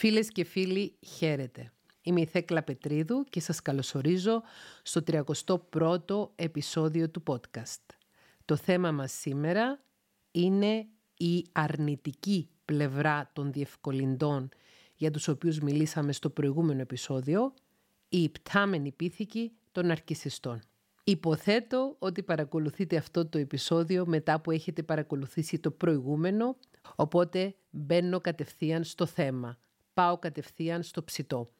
Φίλες και φίλοι, χαίρετε. Είμαι η Θέκλα Πετρίδου και σας καλωσορίζω στο 31ο επεισόδιο του podcast. Το θέμα μας σήμερα είναι η αρνητική πλευρά των διευκολυντών για τους οποίους μιλήσαμε στο προηγούμενο επεισόδιο, η υπτάμενη πίθηκη των αρκισιστών. Υποθέτω ότι παρακολουθείτε αυτό το επεισόδιο μετά που έχετε παρακολουθήσει το προηγούμενο, οπότε μπαίνω κατευθείαν στο θέμα. Πάω κατευθείαν στο ψητό.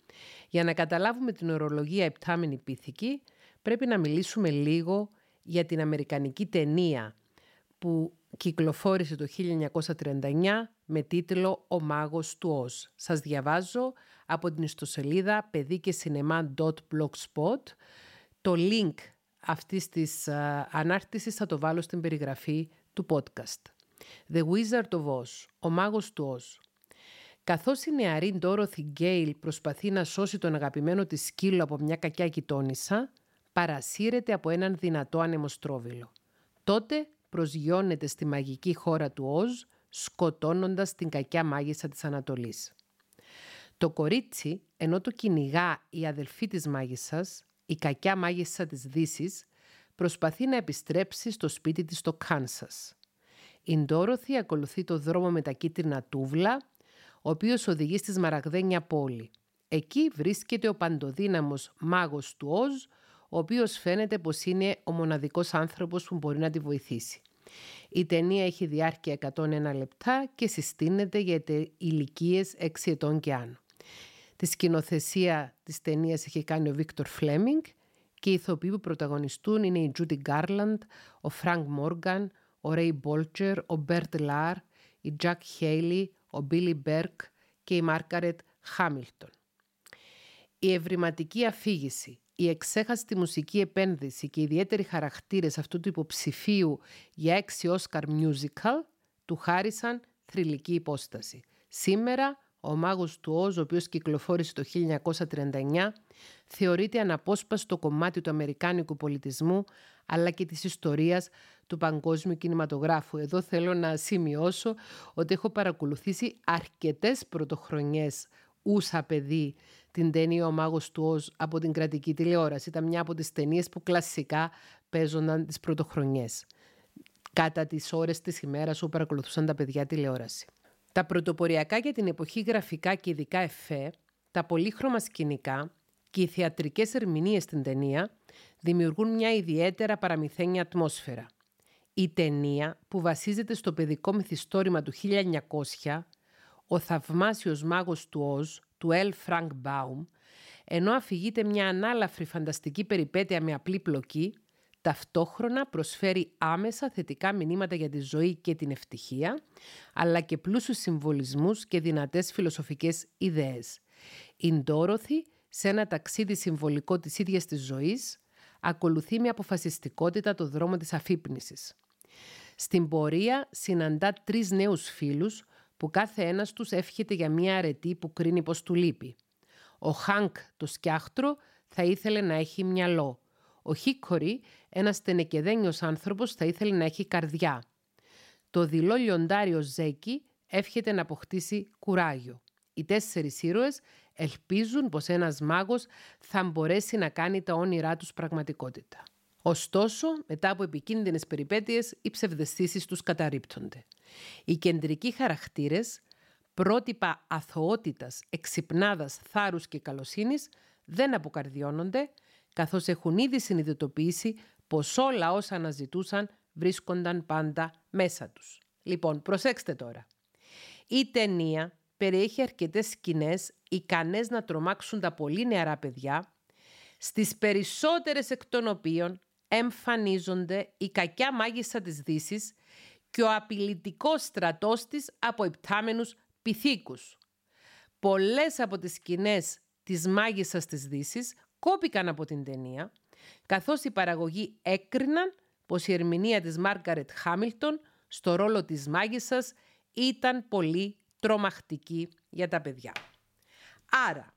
Για να καταλάβουμε την ορολογία επτάμενη πίθηκη, πρέπει να μιλήσουμε λίγο για την αμερικανική ταινία που κυκλοφόρησε το 1939 με τίτλο «Ο μάγος του Οζ». Σας διαβάζω από την ιστοσελίδα παιδί και σινεμά.blogspot. Το link αυτής της uh, ανάρτησης θα το βάλω στην περιγραφή του podcast. The Wizard of Oz, ο μάγος του Oz. Καθώς η νεαρή Dorothy Γκέιλ προσπαθεί να σώσει τον αγαπημένο της σκύλο από μια κακιά κοιτώνισσα, παρασύρεται από έναν δυνατό ανεμοστρόβιλο. Τότε προσγειώνεται στη μαγική χώρα του Οζ, σκοτώνοντας την κακιά μάγισσα της Ανατολής. Το κορίτσι, ενώ το κυνηγά η αδελφή της μάγισσας, η κακιά μάγισσα της δύσης, προσπαθεί να επιστρέψει στο σπίτι της στο Κάνσας. Η Ντόροθι ακολουθεί το δρόμο με τα κίτρινα τούβλα, ο οποίος οδηγεί στη Σμαραγδένια πόλη. Εκεί βρίσκεται ο παντοδύναμος μάγος του Οζ, ο οποίος φαίνεται πως είναι ο μοναδικός άνθρωπος που μπορεί να τη βοηθήσει. Η ταινία έχει διάρκεια 101 λεπτά και συστήνεται για ηλικίες 6 ετών και άνω. Τη σκηνοθεσία της ταινίας έχει κάνει ο Βίκτορ Φλέμινγκ και οι ηθοποιοί που πρωταγωνιστούν είναι η Τζούντι Γκάρλαντ, ο Φρανκ Μόργαν, ο Ρέι Μπόλτζερ, ο Μπερτ Λάρ, ο Τζακ Χέιλι, ο Μπίλι Μπέρκ και η Μάργκαρετ Χάμιλτον. Η ευρηματική αφήγηση, η αξέχαστη μουσική επένδυση και οι ιδιαίτεροι χαρακτήρες αυτού του υποψηφίου για έξι Όσκαρ μιούζικαλ του χάρισαν θρυλική υπόσταση. Σήμερα ο μάγος του Όζ, ο οποίος κυκλοφόρησε το 1939, θεωρείται αναπόσπαστο κομμάτι του αμερικάνικου πολιτισμού, αλλά και της ιστορίας του παγκόσμιου κινηματογράφου. Εδώ θέλω να σημειώσω ότι έχω παρακολουθήσει αρκετές πρωτοχρονιές ούσα παιδί την ταινία «Ο μάγος του Όζ» από την κρατική τηλεόραση. Ήταν μια από τις ταινίες που κλασικά παίζονταν τις πρωτοχρονιές. Κατά τις ώρες της ημέρας όπου παρακολουθούσαν τα παιδιά τηλεόραση. Τα πρωτοποριακά για την εποχή γραφικά και ειδικά εφέ, τα πολύχρωμα σκηνικά και οι θεατρικές ερμηνείες στην ταινία δημιουργούν μια ιδιαίτερα παραμυθένια ατμόσφαιρα. Η ταινία που βασίζεται στο παιδικό μυθιστόρημα του 1900, ο θαυμάσιος μάγος του Οζ, του L. Frank Baum, ενώ αφηγείται μια ανάλαφρη φανταστική περιπέτεια με απλή πλοκή, ταυτόχρονα προσφέρει άμεσα θετικά μηνύματα για τη ζωή και την ευτυχία, αλλά και πλούσιους συμβολισμούς και δυνατές φιλοσοφικές ιδέες. Η Ντόροθι, σε ένα ταξίδι συμβολικό της ίδιας της ζωής, ακολουθεί με αποφασιστικότητα το δρόμο της αφύπνισης. Στην πορεία συναντά τρεις νέους φίλους που κάθε ένας τους εύχεται για μια αρετή που κρίνει πως του λείπει. Ο Χάνκ, το σκιάχτρο, θα ήθελε να έχει μυαλό. Ο Χίκορη, ένας τενεκεδένιος άνθρωπος, θα ήθελε να έχει καρδιά. Το δειλό λιοντάριο Ζέκι εύχεται να αποκτήσει κουράγιο. Οι τέσσερις ήρωες ελπίζουν πως ένας μάγος θα μπορέσει να κάνει τα όνειρά τους πραγματικότητα. Ωστόσο, μετά από επικίνδυνες περιπέτειες, οι ψευδεστήσεις τους καταρρύπτονται. Οι κεντρικοί χαρακτήρες, πρότυπα αθωότητας, εξυπνάδας, θάρρους και καλοσύνης, δεν αποκαρδιώνονται, καθώς έχουν ήδη συνειδητοποιήσει πως όλα όσα αναζητούσαν βρίσκονταν πάντα μέσα τους. Λοιπόν, προσέξτε τώρα. Η ταινία περιέχει αρκετές σκηνές ικανές να τρομάξουν τα πολύ νεαρά παιδιά, στις περισσότερες εκ των οποίων εμφανίζονται η κακιά μάγισσα της δύσης και ο απειλητικός στρατός της από υπτάμενους πυθίκους. Πολλές από τις σκηνές της μάγισσας της δύσης κόπηκαν από την ταινία, καθώς οι παραγωγοί έκριναν πως η ερμηνεία της Μάργαρετ Χάμιλτον στο ρόλο της μάγισσας ήταν πολύ τρομακτική για τα παιδιά. Άρα,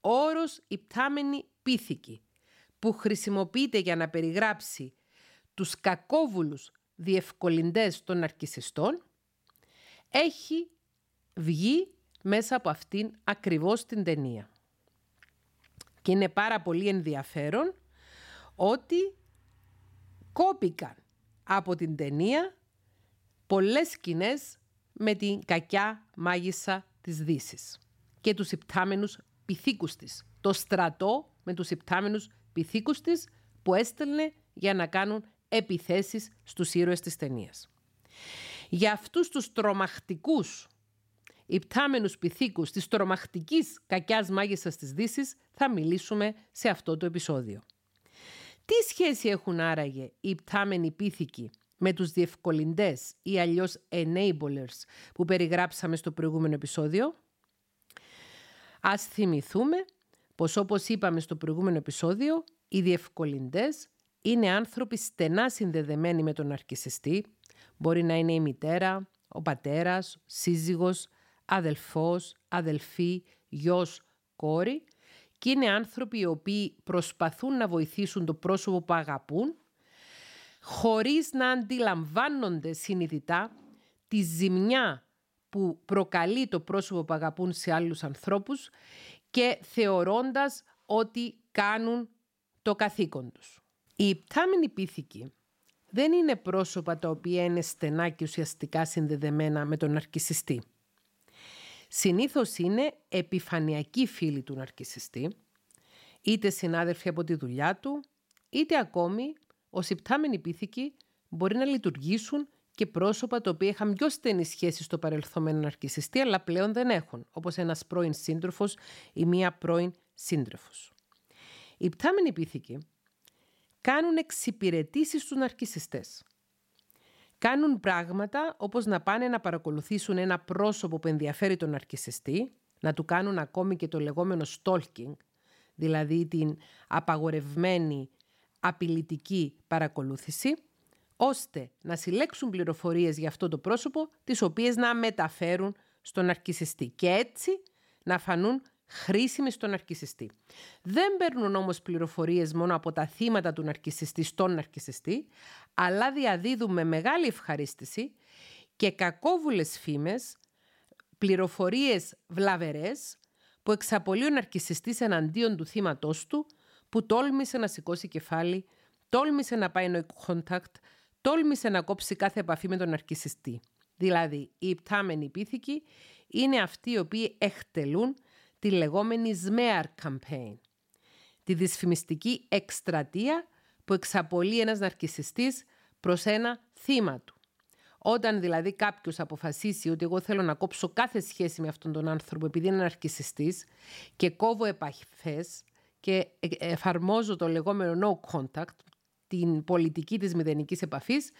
όρος υπτάμενη πίθηκη που χρησιμοποιείται για να περιγράψει τους κακόβουλους διευκολυντές των αρκισιστών έχει βγει μέσα από αυτήν ακριβώς την ταινία. Και είναι πάρα πολύ ενδιαφέρον ότι κόπηκαν από την ταινία πολλές σκηνές με την κακιά μάγισσα της δύσης και τους υπτάμενους πυθίκους της. Το στρατό με τους υπτάμενους πυθίκους της που έστελνε για να κάνουν επιθέσεις στους ήρωες της ταινίας. Για αυτούς τους τρομακτικούς υπτάμενους πυθίκους της τρομακτικής κακιάς μάγισσας της δύσης θα μιλήσουμε σε αυτό το επεισόδιο. Τι σχέση έχουν άραγε οι υπτάμενοι πίθηκοι με τους διευκολυντές ή αλλιώς enablers που περιγράψαμε στο προηγούμενο επεισόδιο. Ας θυμηθούμε πως όπως είπαμε στο προηγούμενο επεισόδιο, οι διευκολυντές είναι άνθρωποι στενά συνδεδεμένοι με τον αρκισιστή. Μπορεί να είναι η μητέρα, ο πατέρας, σύζυγος, αδελφός, αδελφή, γιος, κόρη και είναι άνθρωποι οι οποίοι προσπαθούν να βοηθήσουν το πρόσωπο που αγαπούν χωρίς να αντιλαμβάνονται συνειδητά τη ζημιά που προκαλεί το πρόσωπο που αγαπούν σε άλλους ανθρώπους και θεωρώντας ότι κάνουν το καθήκον τους. Οι υπτάμενοι πίθηκοι δεν είναι πρόσωπα τα οποία είναι στενά και ουσιαστικά συνδεδεμένα με τον ναρκισιστή. Συνήθως είναι επιφανειακοί φίλοι του ναρκισιστή, είτε συνάδελφοι από τη δουλειά του, είτε ακόμη ως υπτάμενοι πίθηκοι μπορεί να λειτουργήσουν και πρόσωπα τα οποία είχαν πιο στενή σχέση στο παρελθόν με έναν αρκισιστή, αλλά πλέον δεν έχουν, όπως ένας πρώην σύντροφος ή μία πρώην σύντροφος. Οι υπτάμενοι πίθηκοι κάνουν εξυπηρετήσεις στους ναρκισιστές. Κάνουν πράγματα όπως να πάνε να παρακολουθήσουν ένα πρόσωπο που ενδιαφέρει τον ναρκισιστή, να του κάνουν ακόμη και το λεγόμενο stalking, δηλαδή την απαγορευμένη απειλητική παρακολούθηση, ώστε να συλλέξουν πληροφορίες για αυτό το πρόσωπο, τις οποίες να μεταφέρουν στον αρκισιστή και έτσι να φανούν χρήσιμοι στον ναρκισιστή. Δεν παίρνουν όμως πληροφορίες μόνο από τα θύματα του ναρκισιστή στον ναρκισιστή, αλλά διαδίδουν με μεγάλη ευχαρίστηση και κακόβουλες φήμες, πληροφορίες βλαβερές που εξαπολύει ο ναρκισιστής εναντίον του θύματός του, που τόλμησε να σηκώσει κεφάλι, τόλμησε να πάει no contact, τόλμησε να κόψει κάθε επαφή με τον ναρκισιστή. Δηλαδή, οι υπτάμενοι πίθηκοι είναι αυτοί οι οποίοι εκτελούν τη λεγόμενη Smear Campaign, τη δυσφημιστική εκστρατεία που εξαπολύει ένας ναρκισιστής προς ένα θύμα του. Όταν δηλαδή κάποιος αποφασίσει ότι εγώ θέλω να κόψω κάθε σχέση με αυτόν τον άνθρωπο επειδή είναι ναρκισιστής και κόβω επαφές και ε, εφαρμόζω το λεγόμενο no contact, την πολιτική της μηδενικής επαφής,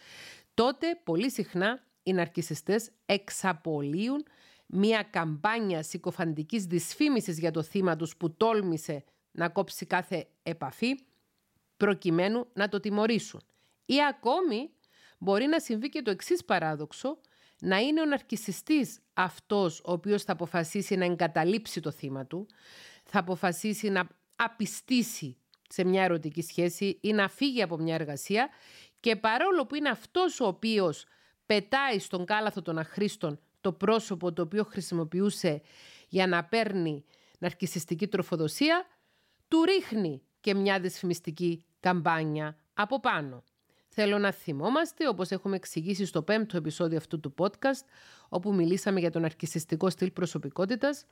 τότε πολύ συχνά οι ναρκισιστές εξαπολύουν μια καμπάνια συκοφαντικής δυσφήμισης για το θύμα τους που τόλμησε να κόψει κάθε επαφή προκειμένου να το τιμωρήσουν. Ή ακόμη μπορεί να συμβεί και το εξής παράδοξο, να είναι ο ναρκισιστής αυτός ο οποίος θα αποφασίσει να εγκαταλείψει το θύμα του, θα αποφασίσει να απιστήσει σε μια ερωτική σχέση ή να φύγει από μια εργασία και παρόλο που είναι αυτός ο οποίος πετάει στον κάλαθο των αχρήστων το πρόσωπο το οποίο χρησιμοποιούσε για να παίρνει ναρκισιστική τροφοδοσία, του ρίχνει και μια δυσφημιστική καμπάνια από πάνω. Θέλω να θυμόμαστε, όπως έχουμε εξηγήσει στο πέμπτο επεισόδιο αυτού του podcast, όπου μιλήσαμε για τον αρκισιστικό στυλ προσωπικότητας,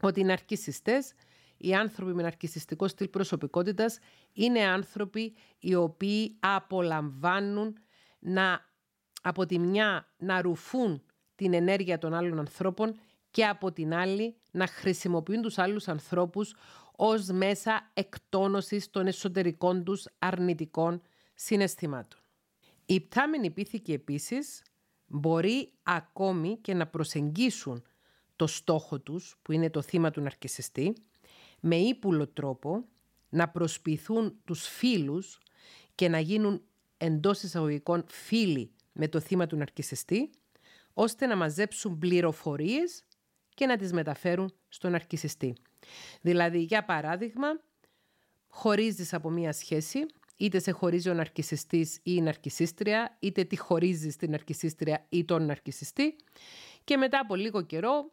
ότι οι ναρκισιστές, οι άνθρωποι με ναρκισιστικό στυλ προσωπικότητας, είναι άνθρωποι οι οποίοι απολαμβάνουν να, από τη μια να ρουφούν την ενέργεια των άλλων ανθρώπων και από την άλλη να χρησιμοποιούν τους άλλους ανθρώπους ως μέσα εκτόνωσης των εσωτερικών τους αρνητικών συναισθημάτων. Οι πτάμενοι πίθηκοι επίσης μπορεί ακόμη και να προσεγγίσουν το στόχο τους, που είναι το θύμα του ναρκισιστή, με ύπουλο τρόπο να προσποιηθούν τους φίλους και να γίνουν εντός εισαγωγικών φίλοι με το θύμα του ναρκισιστή, ώστε να μαζέψουν πληροφορίες και να τις μεταφέρουν στον αρκισιστή. Δηλαδή, για παράδειγμα, χωρίζεις από μία σχέση, είτε σε χωρίζει ο ναρκισιστής ή η ναρκισίστρια, είτε τη χωρίζεις την ναρκισίστρια ή τον ναρκισιστή και μετά από λίγο καιρό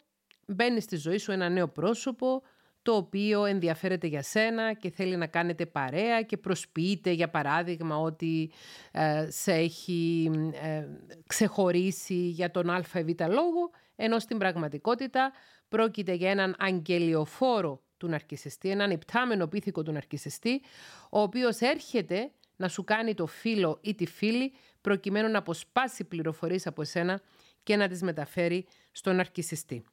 μπαίνεις στη ζωή σου ένα νέο πρόσωπο το οποίο ενδιαφέρεται για σένα και θέλει να κάνετε παρέα και προσποιείται για παράδειγμα ότι ε, σε έχει ε, ξεχωρίσει για τον α ή β λόγο, ενώ στην πραγματικότητα πρόκειται για έναν αγγελιοφόρο του ναρκισιστή, έναν υπτάμενο πίθηκο του ναρκισιστή, ο οποίος έρχεται να σου κάνει το φίλο ή τη φίλη προκειμένου να αποσπάσει πληροφορίες από εσένα και να τις μεταφέρει στον ναρκισιστή.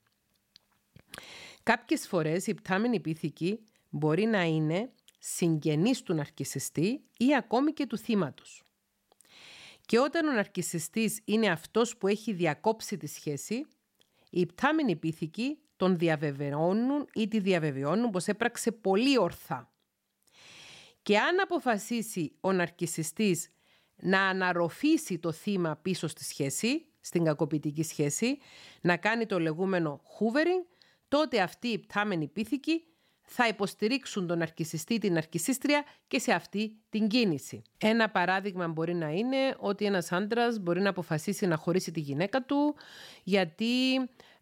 Κάποιες φορές η πτάμενη πίθηκη μπορεί να είναι συγγενής του ναρκισιστή ή ακόμη και του θύματος. Και όταν ο ναρκισιστής είναι αυτός που έχει διακόψει τη σχέση, οι πτάμενοι πίθηκοι τον διαβεβαιώνουν ή τη διαβεβαιώνουν πως έπραξε πολύ ορθά. Και αν αποφασίσει ο ναρκισιστής να αναρροφήσει το θύμα πίσω στη σχέση, στην κακοποιητική σχέση, να κάνει το λεγόμενο hoovering, τότε αυτοί οι πτάμενοι πίθηκοι θα υποστηρίξουν τον αρκισιστή, την αρκισίστρια και σε αυτή την κίνηση. Ένα παράδειγμα μπορεί να είναι ότι ένας άντρας μπορεί να αποφασίσει να χωρίσει τη γυναίκα του γιατί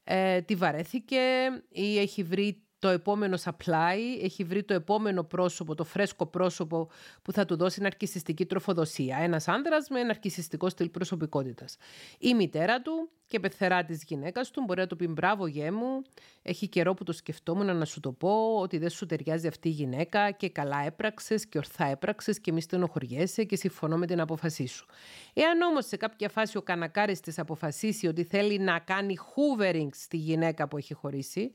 ε, τη βαρέθηκε ή έχει βρει το επόμενο supply, έχει βρει το επόμενο πρόσωπο, το φρέσκο πρόσωπο που θα του δώσει ναρκισιστική τροφοδοσία. Ένας άνδρα με ναρκισιστικό στυλ προσωπικότητας. Η μητέρα του και πεθερά της γυναίκας του μπορεί να του πει μπράβο γέ μου, έχει καιρό που το σκεφτόμουν να σου το πω ότι δεν σου ταιριάζει αυτή η γυναίκα και καλά έπραξες και ορθά έπραξες και μη στενοχωριέσαι και συμφωνώ με την απόφασή σου. Εάν όμως σε κάποια φάση ο κανακάρης της αποφασίσει ότι θέλει να κάνει hoovering στη γυναίκα που έχει χωρίσει,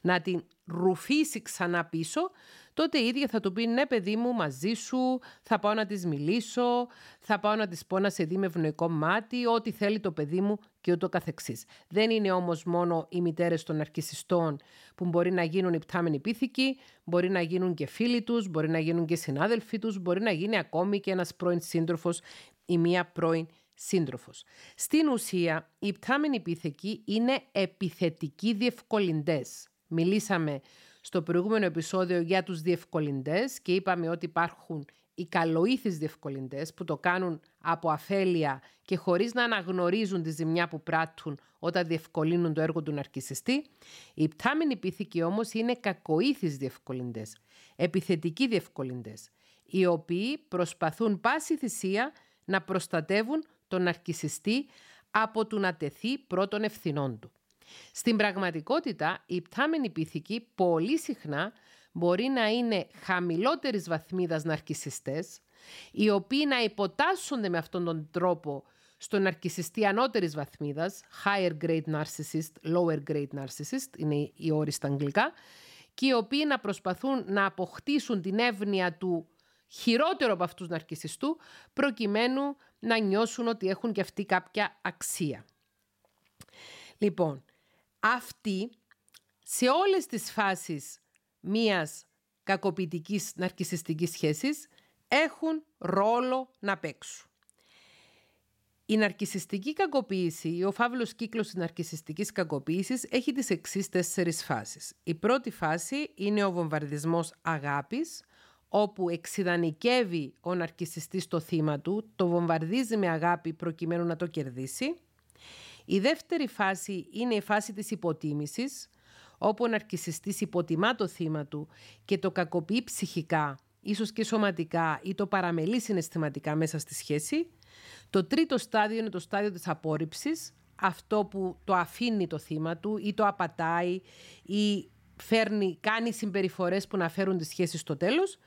να την ρουφήσει ξανά πίσω, τότε η ίδια θα του πεις ναι παιδί μου μαζί σου, θα πάω να της μιλήσω, θα πάω να της πω να σε δει με ευνοϊκό μάτι, ό,τι θέλει το παιδί μου και ούτω καθεξής. Δεν είναι όμως μόνο οι μητέρες των αρκισιστών που μπορεί να γίνουν υπτάμενοι πίθηκοι, μπορεί να γίνουν και φίλοι τους, μπορεί να γίνουν και συνάδελφοί τους, μπορεί να γίνει ακόμη και ένας πρώην σύντροφος ή μία πρώην σύντροφος. Στην ουσία, οι υπτάμενοι πίθηκοι είναι επιθετικοί διευκολυντές. Μιλήσαμε στο προηγούμενο επεισόδιο για τους διευκολυντές και είπαμε ότι υπάρχουν οι καλοήθεις διευκολυντές που το κάνουν από αφέλεια και χωρίς να αναγνωρίζουν τη ζημιά που πράττουν όταν διευκολύνουν το έργο του ναρκισιστή. Οι πτάμενοι πίθηκοι όμως είναι κακοήθεις διευκολυντές, επιθετικοί διευκολυντές, οι οποίοι προσπαθούν πάση θυσία να προστατεύουν τον ναρκισιστή από του να τεθεί πρώτων ευθυνών του. Στην πραγματικότητα, οι πτάμενοι πίθηκοι πολύ συχνά μπορεί να είναι χαμηλότερης βαθμίδας ναρκισιστές, οι οποίοι να υποτάσσονται με αυτόν τον τρόπο στον ναρκισιστή ανώτερης βαθμίδας, higher grade narcissist, lower grade narcissist, είναι οι όροι στα αγγλικά, και οι οποίοι να προσπαθούν να αποκτήσουν την εύνοια του χειρότερο από αυτούς ναρκισιστού, προκειμένου να νιώσουν ότι έχουν και αυτοί κάποια αξία. Λοιπόν, αυτοί σε όλες τις φάσεις μίας κακοποιητικής ναρκισιστικής σχέσης έχουν ρόλο να παίξουν. Η ναρκισιστική κακοποίηση, ο φαύλος κύκλος της ναρκισιστικής κακοποίησης έχει τις εξής τέσσερις φάσεις. Η πρώτη φάση είναι ο βομβαρδισμός αγάπης, όπου εξειδανικεύει ο ναρκισιστής το θύμα του, το βομβαρδίζει με αγάπη προκειμένου να το κερδίσει. Η δεύτερη φάση είναι η φάση της υποτίμησης, όπου ο ναρκισιστής υποτιμά το θύμα του και το κακοποιεί ψυχικά, ίσως και σωματικά ή το παραμελεί συναισθηματικά μέσα στη σχέση. Το τρίτο στάδιο είναι το στάδιο της απόρριψης, αυτό που το αφήνει το θύμα του ή το απατάει ή φέρνει, κάνει συμπεριφορές που να φέρουν τη σχέση στο τέλος.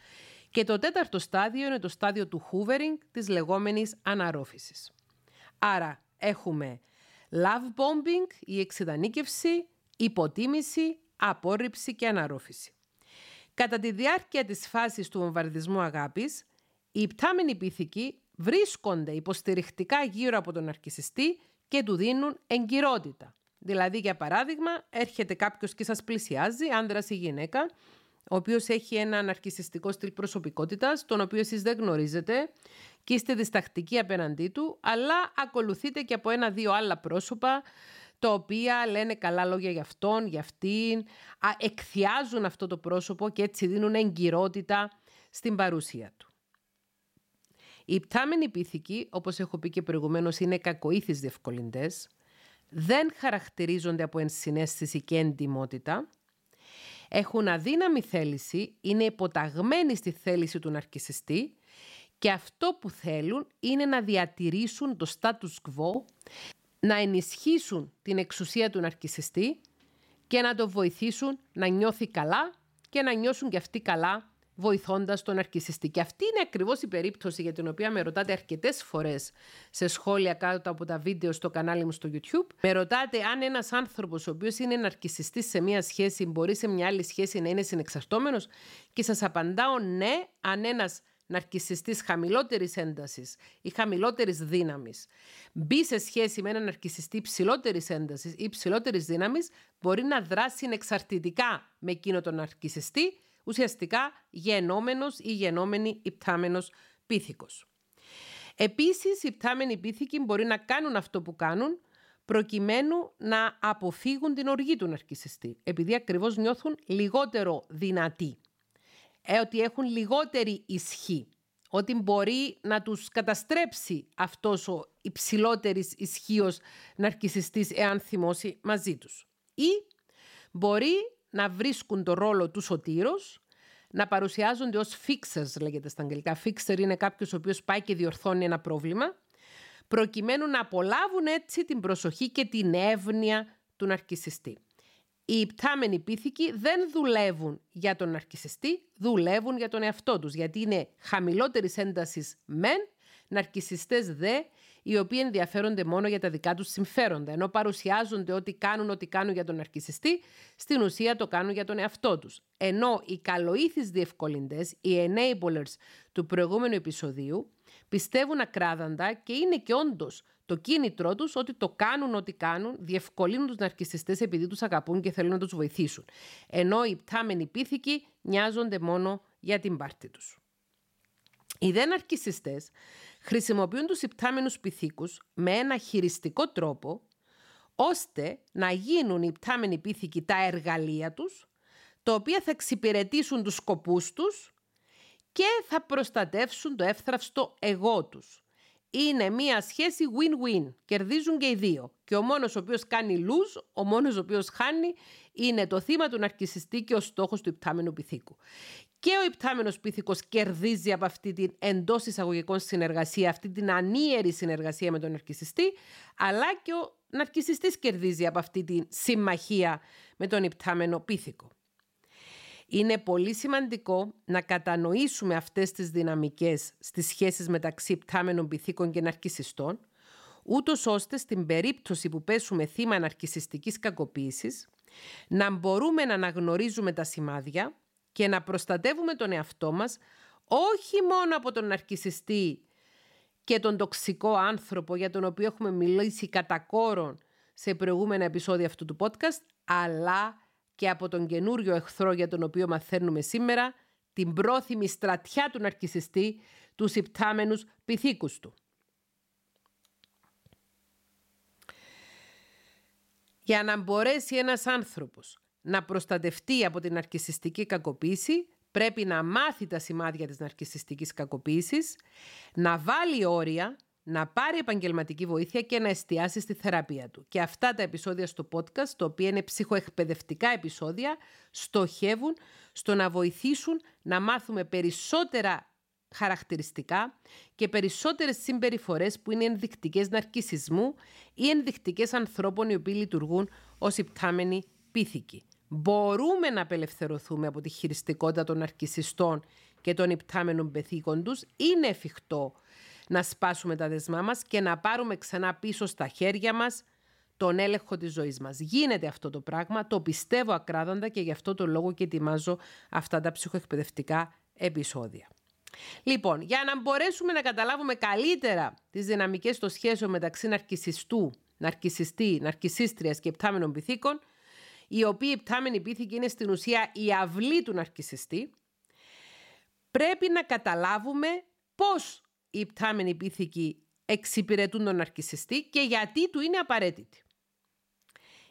Και το τέταρτο στάδιο είναι το στάδιο του hoovering, της λεγόμενης αναρρόφησης. Άρα έχουμε love bombing, η εξειδανίκευση, υποτίμηση, απόρριψη και αναρρόφηση. Κατά τη διάρκεια της φάσης του βομβαρδισμού αγάπης, οι υπτάμενοι πίθηκοι βρίσκονται υποστηριχτικά γύρω από τον αρκισιστή και του δίνουν εγκυρότητα. Δηλαδή, για παράδειγμα, έρχεται κάποιος και σας πλησιάζει, άνδρας ή γυναίκα, ο οποίος έχει ένα ναρκισιστικό στυλ προσωπικότητας, τον οποίο εσείς δεν γνωρίζετε και είστε διστακτικοί απέναντί του, αλλά ακολουθείτε και από ένα-δύο άλλα πρόσωπα, τα οποία λένε καλά λόγια για αυτόν, για αυτήν, εκθιάζουν αυτό το πρόσωπο και έτσι δίνουν εγκυρότητα στην παρουσία του. Οι πτάμενοι πίθηκοι, όπως έχω πει και προηγουμένως, είναι κακοήθεις διευκολυντές, δεν χαρακτηρίζονται από ενσυναίσθηση και εντιμότητα, έχουν αδύναμη θέληση, είναι υποταγμένοι στη θέληση του ναρκισιστή και αυτό που θέλουν είναι να διατηρήσουν το status quo, να ενισχύσουν την εξουσία του ναρκισιστή και να το βοηθήσουν να νιώθει καλά και να νιώσουν και αυτοί καλά βοηθώντας τον αρκισιστή. Και αυτή είναι ακριβώς η περίπτωση για την οποία με ρωτάτε αρκετές φορές σε σχόλια κάτω από τα βίντεο στο κανάλι μου στο YouTube. Με ρωτάτε αν ένας άνθρωπος ο οποίος είναι ναρκισιστής σε μία σχέση μπορεί σε μια άλλη σχέση να είναι συνεξαρτώμενος και σας απαντάω ναι αν ένας ναρκισιστής χαμηλότερης έντασης ή χαμηλότερης δύναμης μπει σε σχέση με έναν ναρκισιστή υψηλότερης έντασης ή υψηλότερης δύναμης μπορεί να δράσει εξαρτητικά με εκείνο τον ναρκισιστή ουσιαστικά γενόμενος ή γενόμενη υπτάμενος πίθηκος. Επίσης, οι υπτάμενοι πίθηκοι μπορεί να κάνουν αυτό που κάνουν προκειμένου να αποφύγουν την οργή του ναρκισιστή, επειδή ακριβώς νιώθουν λιγότερο δυνατοί, ε, ότι έχουν λιγότερη ισχύ, ότι μπορεί να τους καταστρέψει αυτός ο υψηλότερης ισχύω ναρκισιστής εάν θυμώσει μαζί τους. Ή μπορεί να βρίσκουν το ρόλο τους σωτήρος, να παρουσιάζονται ως fixers λέγεται στα αγγλικά. Fixer είναι κάποιος ο οποίος πάει και διορθώνει ένα πρόβλημα, προκειμένου να απολάβουν έτσι την προσοχή και την εύνοια του ναρκισιστή. Οι υπτάμενοι πίθηκοι δεν δουλεύουν για τον ναρκισιστή, δουλεύουν για τον εαυτό τους, γιατί είναι χαμηλότερης έντασης μεν, ναρκισιστές δε, οι οποίοι ενδιαφέρονται μόνο για τα δικά τους συμφέροντα, ενώ παρουσιάζονται ότι κάνουν ό,τι κάνουν για τον αρκισιστή, στην ουσία το κάνουν για τον εαυτό τους. Ενώ οι καλοήθεις διευκολυντές, οι enablers του προηγούμενου επεισοδίου, πιστεύουν ακράδαντα και είναι και όντως το κίνητρό τους ότι το κάνουν ό,τι κάνουν, διευκολύνουν τους ναρκιστές επειδή τους αγαπούν και θέλουν να τους βοηθήσουν. Ενώ οι πτάμενοι πίθηκοι νοιάζονται μόνο για την πάρτη τους. Οι δεν αρκισιστές χρησιμοποιούν τους υπτάμενους πυθίκους με ένα χειριστικό τρόπο ώστε να γίνουν οι υπτάμενοι πίθηκοι τα εργαλεία τους τα οποία θα εξυπηρετήσουν τους σκοπούς τους και θα προστατεύσουν το εύθραυστο εγώ τους. Είναι μία σχέση win-win. Κερδίζουν και οι δύο. Και ο μόνος ο οποίος κάνει lose, ο μόνος ο οποίος χάνει, είναι το θύμα του ναρκισιστή και ο στόχος του υπτάμενου πυθίκου και ο υπτάμενος πίθηκο κερδίζει από αυτή την εντός εισαγωγικών συνεργασία, αυτή την ανίερη συνεργασία με τον ναρκισιστή, αλλά και ο ναρκισιστής κερδίζει από αυτή την συμμαχία με τον υπτάμενο πίθηκο. Είναι πολύ σημαντικό να κατανοήσουμε αυτές τις δυναμικές στις σχέσεις μεταξύ υπτάμενων πυθίκων και ναρκισιστών, ούτως ώστε στην περίπτωση που πέσουμε θύμα ναρκισιστικής κακοποίησης, να μπορούμε να αναγνωρίζουμε τα σημάδια και να προστατεύουμε τον εαυτό μας όχι μόνο από τον ναρκισιστή και τον τοξικό άνθρωπο για τον οποίο έχουμε μιλήσει κατά κόρον σε προηγούμενα επεισόδια αυτού του podcast, αλλά και από τον καινούριο εχθρό για τον οποίο μαθαίνουμε σήμερα, την πρόθυμη στρατιά του ναρκισιστή, τους υπτάμενους πυθίκους του. Για να μπορέσει ένας άνθρωπος να προστατευτεί από την ναρκισιστική κακοποίηση, πρέπει να μάθει τα σημάδια της ναρκισιστικής κακοποίησης, να βάλει όρια, να πάρει επαγγελματική βοήθεια και να εστιάσει στη θεραπεία του. Και αυτά τα επεισόδια στο podcast, τα οποία είναι ψυχοεκπαιδευτικά επεισόδια, στοχεύουν στο να βοηθήσουν να μάθουμε περισσότερα χαρακτηριστικά και περισσότερες συμπεριφορές που είναι ενδεικτικές ναρκισισμού ή ενδεικτικές ανθρώπων οι οποίοι λειτουργούν ως υπτάμενοι πίθηκοι μπορούμε να απελευθερωθούμε από τη χειριστικότητα των αρκισιστών και των υπτάμενων πεθήκων τους, είναι εφικτό να σπάσουμε τα δεσμά μας και να πάρουμε ξανά πίσω στα χέρια μας τον έλεγχο της ζωής μας. Γίνεται αυτό το πράγμα, το πιστεύω ακράδαντα και γι' αυτό το λόγο και ετοιμάζω αυτά τα ψυχοεκπαιδευτικά επεισόδια. Λοιπόν, για να μπορέσουμε να καταλάβουμε καλύτερα τις δυναμικές των σχέσεων μεταξύ ναρκισιστού, ναρκισιστή, ναρκισίστριας και υπτάμενων πυθίκων, οι οποίοι υπτάμενοι πίθηκοι είναι στην ουσία η αυλή του ναρκισιστή, πρέπει να καταλάβουμε πώς οι υπτάμενοι πίθηκοι εξυπηρετούν τον ναρκισιστή και γιατί του είναι απαραίτητη.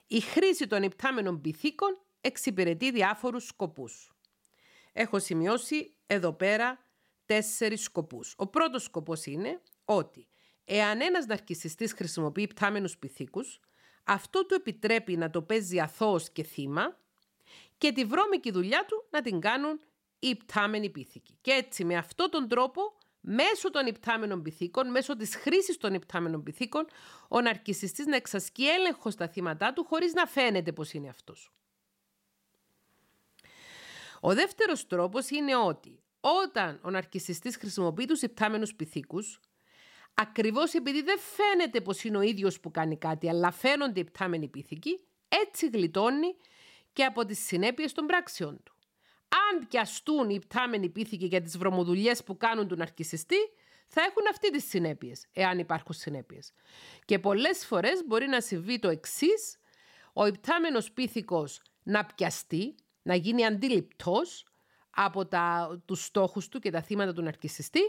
Η χρήση των υπτάμενων πυθίκων εξυπηρετεί διάφορους σκοπούς. Έχω σημειώσει εδώ πέρα τέσσερις σκοπούς. Ο πρώτος σκοπός είναι ότι εάν ένας ναρκισιστής χρησιμοποιεί υπτάμενους πυθίκους, Αυτό του επιτρέπει να το παίζει αθώος και θύμα και τη βρώμικη δουλειά του να την κάνουν οι υπτάμενοι πίθηκοι. Και έτσι με αυτόν τον τρόπο, μέσω των υπτάμενων πυθίκων, μέσω της χρήσης των υπτάμενων πυθίκων, ο ναρκισιστής να εξασκεί έλεγχο στα θύματα του χωρίς να φαίνεται πως είναι αυτός. Ο δεύτερος τρόπος είναι ότι όταν ο ναρκισιστής χρησιμοποιεί τους υπτάμενους πυθίκους, ακριβώς επειδή δεν φαίνεται πως είναι ο ίδιος που κάνει κάτι, αλλά φαίνονται οι υπτάμενοι πυθίκοι, έτσι γλιτώνει και από τις συνέπειες των πράξεων του. Αν πιαστούν οι υπτάμενοι πίθηκοι για τις βρωμοδουλειές που κάνουν τον ναρκισιστή, θα έχουν αυτή τις συνέπειες, εάν υπάρχουν συνέπειες. Και πολλές φορές μπορεί να συμβεί το εξής, ο υπτάμενος πίθηκος να πιαστεί, να γίνει αντίληπτος από τα, τους στόχους του και τα θύματα του ναρκισιστή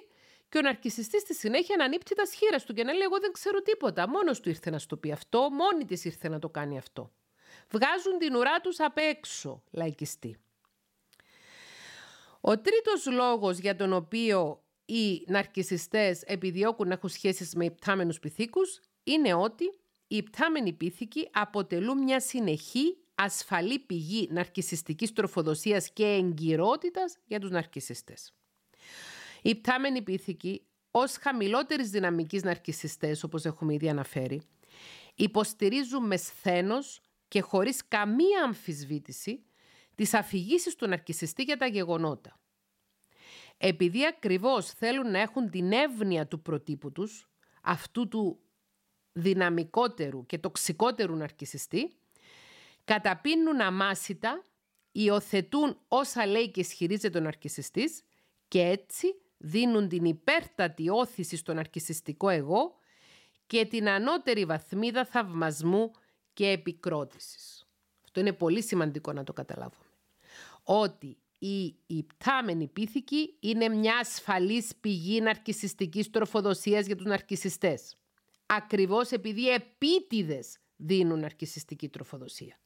και ο ναρκισιστής στη συνέχεια να ανήπτει τα σχήρας του και να λέει εγώ δεν ξέρω τίποτα, μόνος του ήρθε να στο πει αυτό, μόνη της ήρθε να το κάνει αυτό. Βγάζουν την ουρά τους απ' έξω, λαϊκιστή. Ο τρίτος λόγος για τον οποίο οι ναρκισιστές επιδιώκουν να έχουν σχέσεις με υπτάμενους πυθίκους είναι ότι οι υπτάμενοι πίθηκοι αποτελούν μια συνεχή ασφαλή πηγή ναρκισιστικής τροφοδοσίας και εγκυρότητας για τους ναρκισιστές. Οι υπτάμενοι πίθηκοι ως χαμηλότερης δυναμικής ναρκισιστές, όπως έχουμε ήδη αναφέρει, υποστηρίζουν με σθένος και χωρίς καμία αμφισβήτηση τις αφηγήσει του ναρκισιστή για τα γεγονότα. Επειδή ακριβώς θέλουν να έχουν την εύνοια του προτύπου τους, αυτού του δυναμικότερου και τοξικότερου ναρκισιστή, καταπίνουν αμάσιτα, υιοθετούν όσα λέει και ισχυρίζεται ο ναρκισιστής και έτσι δίνουν την υπέρτατη όθηση στο ναρκισιστικό εγώ και την ανώτερη βαθμίδα θαυμασμού και επικρότησης. Αυτό είναι πολύ σημαντικό να το καταλάβουμε. Ότι η υπτάμενη πίθηκη είναι μια ασφαλής πηγή ναρκισιστικής τροφοδοσίας για τους ναρκισιστές. Ακριβώς επειδή επίτηδες δίνουν ναρκισιστική τροφοδοσία.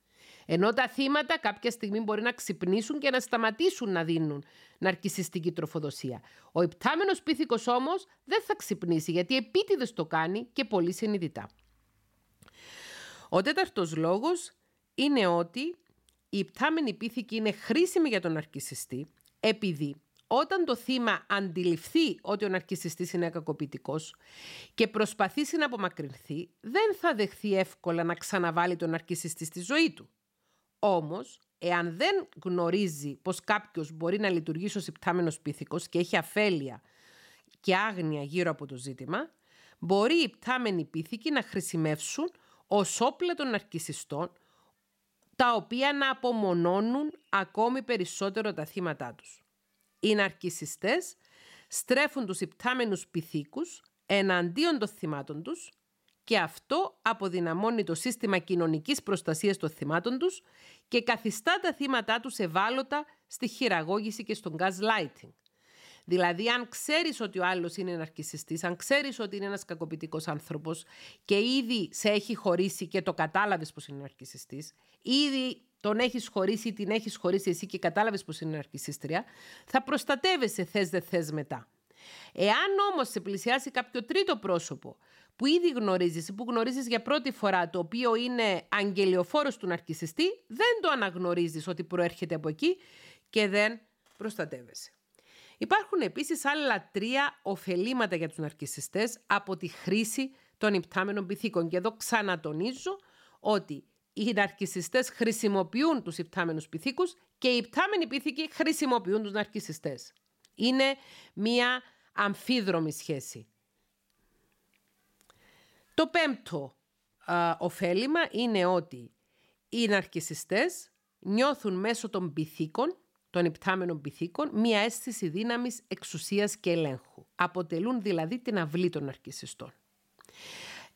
Ενώ τα θύματα κάποια στιγμή μπορεί να ξυπνήσουν και να σταματήσουν να δίνουν ναρκισιστική τροφοδοσία. Ο υπτάμενος πίθηκος όμως δεν θα ξυπνήσει γιατί επίτηδες το κάνει και πολύ συνειδητά. Ο τέταρτος λόγος είναι ότι η υπτάμενη πίθηκη είναι χρήσιμη για τον ναρκισιστή επειδή όταν το θύμα αντιληφθεί ότι ο ναρκισιστής είναι κακοποιητικός και προσπαθήσει να απομακρυνθεί, δεν θα δεχθεί εύκολα να ξαναβάλει τον ναρκισιστή στη ζωή του. Όμως, εάν δεν γνωρίζει πως κάποιος μπορεί να λειτουργήσει ως υπτάμενος πίθηκος και έχει αφέλεια και άγνοια γύρω από το ζήτημα, μπορεί οι υπτάμενοι πίθηκοι να χρησιμεύσουν ως όπλα των ναρκισιστών, τα οποία να απομονώνουν ακόμη περισσότερο τα θύματα τους. Οι ναρκισιστές στρέφουν τους υπτάμενους πυθίκους εναντίον των θυμάτων τους και αυτό αποδυναμώνει το σύστημα κοινωνικής προστασίας των θυμάτων τους και καθιστά τα θύματα τους ευάλωτα στη χειραγώγηση και στον gaslighting. Δηλαδή, αν ξέρεις ότι ο άλλος είναι ναρκισιστής, αν ξέρεις ότι είναι ένας κακοποιητικός άνθρωπος και ήδη σε έχει χωρίσει και το κατάλαβες πως είναι ναρκισιστής, ήδη τον έχεις χωρίσει ή την έχεις χωρίσει εσύ και κατάλαβες πως είναι ναρκισίστρια, θα προστατεύεσαι θες δε θες μετά. Εάν όμως σε πλησιάσει κάποιο τρίτο πρόσωπο που ήδη γνωρίζεις ή που γνωρίζεις για πρώτη φορά, το οποίο είναι αγγελιοφόρος του ναρκισιστή, δεν το αναγνωρίζεις ότι προέρχεται από εκεί και δεν προστατεύεσαι. Υπάρχουν επίσης άλλα τρία ωφελήματα για τους ναρκισιστές από τη χρήση των υπτάμενων πυθίκων. Και εδώ ξανατονίζω ότι οι ναρκισιστές χρησιμοποιούν τους υπτάμενους πυθίκους και οι υπτάμενοι πυθίκοι χρησιμοποιούν τους ναρκισιστές. Είναι μία αμφίδρομη σχέση. Το πέμπτο α, ωφέλιμα είναι ότι οι ναρκισιστές νιώθουν μέσω των πυθίκων των υπτάμενων πυθίκων μία αίσθηση δύναμης, εξουσίας και ελέγχου. Αποτελούν δηλαδή την αυλή των αρκισιστών.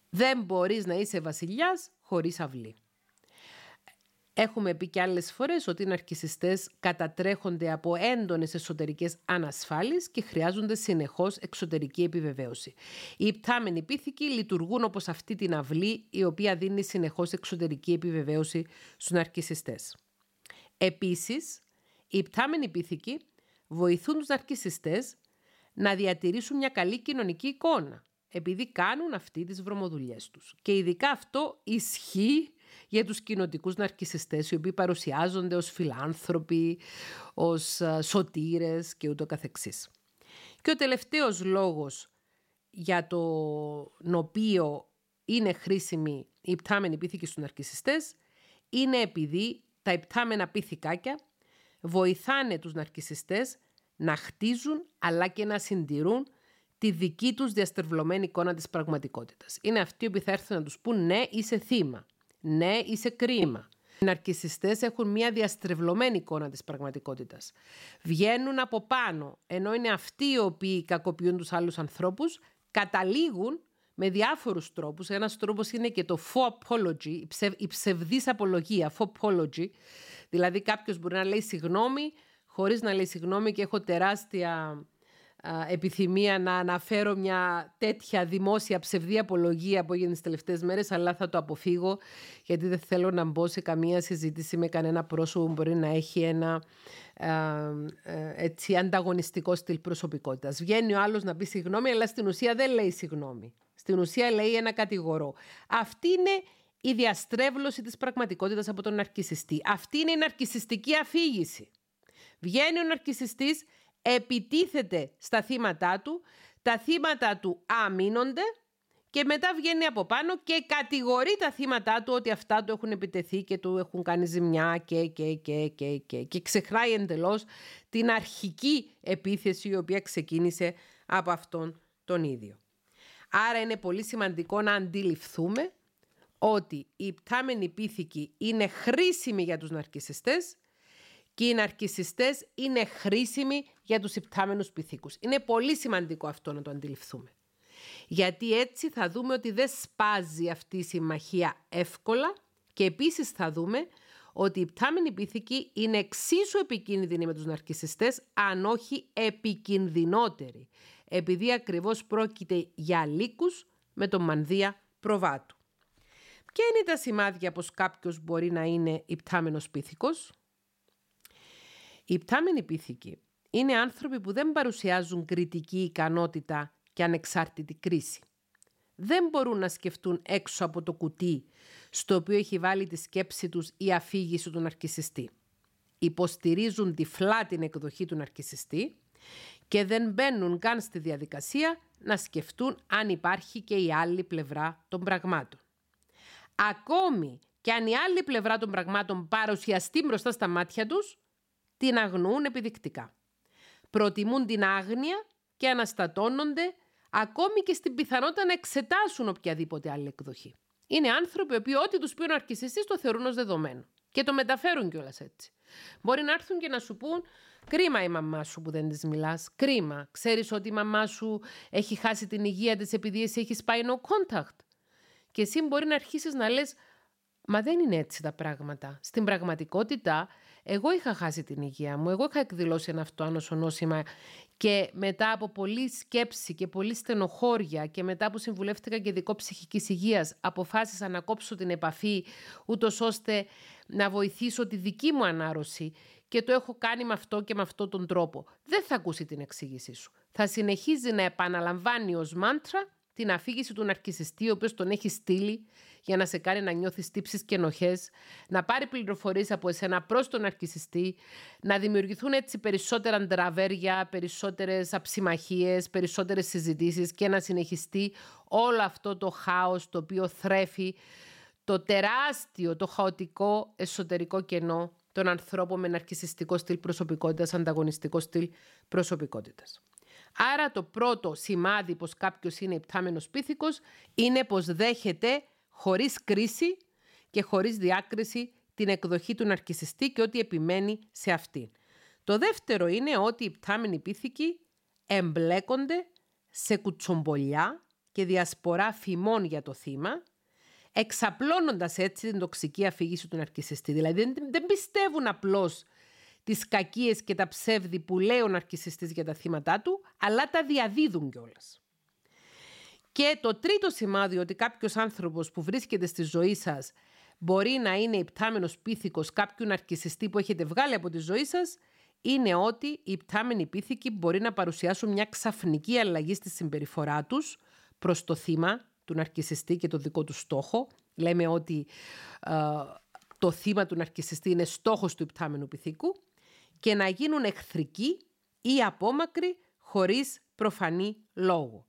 Δεν μπορείς να είσαι βασιλιάς χωρίς αυλή. Έχουμε πει και άλλες φορές ότι οι ναρκισιστές κατατρέχονται από έντονες εσωτερικές ανασφάλεις και χρειάζονται συνεχώς εξωτερική επιβεβαίωση. Οι υπτάμενοι πίθηκοι λειτουργούν όπως αυτή την αυλή η οποία δίνει συνεχώς εξωτερική επιβεβαίωση στους ναρκισιστές. Επίσης, οι υπτάμενοι πίθηκοι βοηθούν τους ναρκισιστές να διατηρήσουν μια καλή κοινωνική εικόνα. επειδή κάνουν αυτοί τις βρωμοδουλειές τους. Και ειδικά αυτό ισχύει για τους κοινοτικούς ναρκισιστές, οι οποίοι παρουσιάζονται ως φιλάνθρωποι, ως σωτήρες και ούτω καθεξής. Και ο τελευταίος λόγος για τον οποίο είναι χρήσιμη η υπτάμενη πίθηκη στους ναρκισιστές είναι επειδή τα υπτάμενα πίθηκάκια βοηθάνε τους ναρκισιστές να χτίζουν αλλά και να συντηρούν τη δική τους διαστρεβλωμένη εικόνα της πραγματικότητας. Είναι αυτοί που θα έρθουν να τους πούν ναι είσαι θύμα, ναι είσαι κρίμα. Οι ναρκισιστές έχουν μια διαστρεβλωμένη εικόνα της πραγματικότητας. Βγαίνουν από πάνω, ενώ είναι αυτοί οι οποίοι κακοποιούν τους άλλους ανθρώπους, καταλήγουν με διάφορους τρόπους. Ένας τρόπος είναι και το apology, η ψευδής απολογία, apology. Δηλαδή κάποιος μπορεί να λέει συγγνώμη χωρίς να λέει συγγνώμη και έχω τεράστια επιθυμία να αναφέρω μια τέτοια δημόσια ψευδή απολογία που έγινε τις τελευταίες μέρες, αλλά θα το αποφύγω γιατί δεν θέλω να μπω σε καμία συζήτηση με κανένα πρόσωπο που μπορεί να έχει ένα ε, έτσι, ανταγωνιστικό στυλ προσωπικότητας. Βγαίνει ο άλλος να πει συγγνώμη, αλλά στην ουσία δεν λέει συγγνώμη. Στην ουσία λέει ένα κατηγορό. Αυτή είναι η διαστρέβλωση της πραγματικότητας από τον ναρκισιστή. Αυτή είναι η ναρκισιστική αφήγηση. Βγαίνει ο ναρκισιστής επιτίθεται στα θύματα του, τα θύματα του αμήνονται και μετά βγαίνει από πάνω και κατηγορεί τα θύματα του ότι αυτά του έχουν επιτεθεί και του έχουν κάνει ζημιά και και και και και, και ξεχνάει εντελώς την αρχική επίθεση η οποία ξεκίνησε από αυτόν τον ίδιο. Άρα είναι πολύ σημαντικό να αντιληφθούμε ότι η πτάμενη πίθηκη είναι χρήσιμη για τους ναρκισιστές και οι ναρκισιστές είναι χρήσιμοι για τους υπτάμενους πυθίκους. Είναι πολύ σημαντικό αυτό να το αντιληφθούμε. Γιατί έτσι θα δούμε ότι δεν σπάζει αυτή η συμμαχία εύκολα και επίσης θα δούμε ότι οι πτάμενοι πίθηκοι είναι εξίσου επικίνδυνοι με τους ναρκισιστές, αν όχι επικινδυνότεροι, επειδή ακριβώς πρόκειται για λύκους με τον μανδύα προβάτου. Ποια είναι τα σημάδια πως κάποιος μπορεί να είναι υπτάμενος πίθηκος; Οι πτάμενοι πίθηκοι είναι άνθρωποι που δεν παρουσιάζουν κριτική ικανότητα και ανεξάρτητη κρίση. Δεν μπορούν να σκεφτούν έξω από το κουτί στο οποίο έχει βάλει τη σκέψη τους η αφήγηση του ναρκισιστή. Υποστηρίζουν τυφλά την εκδοχή του ναρκισιστή και δεν μπαίνουν καν στη διαδικασία να σκεφτούν αν υπάρχει και η άλλη πλευρά των πραγμάτων. Ακόμη και αν η άλλη πλευρά των πραγμάτων παρουσιαστεί μπροστά στα μάτια τους, την αγνοούν επιδεικτικά. Προτιμούν την άγνοια και αναστατώνονται ακόμη και στην πιθανότητα να εξετάσουν οποιαδήποτε άλλη εκδοχή. Είναι άνθρωποι οι ό,τι τους πει ο ναρκισιστής το θεωρούν ως δεδομένο. Και το μεταφέρουν κιόλας έτσι. Μπορεί να έρθουν και να σου πούν Κρίμα η μαμά σου που δεν της μιλάς. Κρίμα. Ξέρεις ότι η μαμά σου έχει χάσει την υγεία της επειδή εσύ έχεις πάει no contact. Και εσύ μπορεί να αρχίσεις να λες, Μα δεν είναι έτσι τα πράγματα. Στην πραγματικότητα, εγώ είχα χάσει την υγεία μου, εγώ είχα εκδηλώσει ένα αυτοάνωσο και μετά από πολλή σκέψη και πολλή στενοχώρια και μετά που συμβουλεύτηκα και δικό ψυχικής υγείας αποφάσισα να κόψω την επαφή ούτως ώστε να βοηθήσω τη δική μου ανάρρωση και το έχω κάνει με αυτό και με αυτόν τον τρόπο. Δεν θα ακούσει την εξήγησή σου. Θα συνεχίζει να επαναλαμβάνει ως μάντρα την αφήγηση του ναρκισιστή, ο οποίος τον έχει στείλει για να σε κάνει να νιώθεις τύψεις και ενοχές, να πάρει πληροφορίες από εσένα προς τον ναρκισιστή, να δημιουργηθούν έτσι περισσότερα ντραβέρια, περισσότερες αψιμαχίε, περισσότερες συζητήσεις και να συνεχιστεί όλο αυτό το χάος το οποίο θρέφει το τεράστιο, το χαοτικό εσωτερικό κενό των ανθρώπων με ναρκισιστικό στυλ προσωπικότητας, ανταγωνιστικό στυλ προσωπικότητας. Άρα το πρώτο σημάδι πως κάποιος είναι υπτάμενος πίθηκος είναι πως δέχεται χωρίς κρίση και χωρίς διάκριση την εκδοχή του ναρκισιστή και ότι επιμένει σε αυτή. Το δεύτερο είναι ότι οι υπτάμενοι πίθηκοι εμπλέκονται σε κουτσομπολιά και διασπορά φημών για το θύμα, εξαπλώνοντας έτσι την τοξική αφήγηση του ναρκισιστή. Δηλαδή δεν πιστεύουν απλώς τις κακίες και τα ψεύδι που λέει ο ναρκισιστής για τα θύματα του, αλλά τα διαδίδουν κιόλας. Και το τρίτο σημάδι ότι κάποιος άνθρωπος που βρίσκεται στη ζωή σας μπορεί να είναι υπτάμενος πίθηκος κάποιου ναρκισιστή που έχετε βγάλει από τη ζωή σας, είναι ότι οι υπτάμενοι πίθηκοι μπορεί να παρουσιάσουν μια ξαφνική αλλαγή στη συμπεριφορά τους, προς το θύμα του ναρκισιστή και το δικό του στόχο. Λέμε ότι ε, το θύμα του ναρκισιστή είναι στόχος του υπτάμενου πυθίκου και να γίνουν εχθρικοί ή απόμακροι χωρίς προφανή λόγο.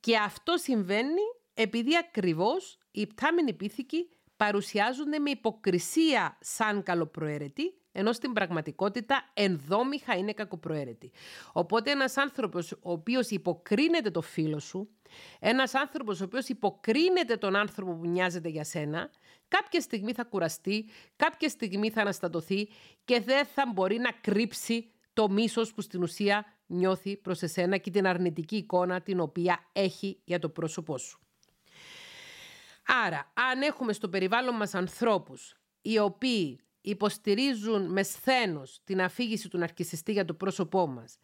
Και αυτό συμβαίνει επειδή ακριβώς οι υπτάμενοι πίθηκοι παρουσιάζονται με υποκρισία σαν καλοπροαίρετοι, ενώ στην πραγματικότητα ενδόμηχα είναι κακοπροαίρετοι. Οπότε ένας άνθρωπος ο οποίος υποκρίνεται το φίλο σου, ένας άνθρωπος ο οποίος υποκρίνεται τον άνθρωπο που νοιάζεται για σένα, κάποια στιγμή θα κουραστεί, κάποια στιγμή θα αναστατωθεί και δεν θα μπορεί να κρύψει το μίσος που στην ουσία νιώθει προς εσένα και την αρνητική εικόνα την οποία έχει για το πρόσωπό σου. Άρα, αν έχουμε στο περιβάλλον μας ανθρώπους οι οποίοι υποστηρίζουν με σθένος την αφήγηση του ναρκισιστή για το πρόσωπό μας,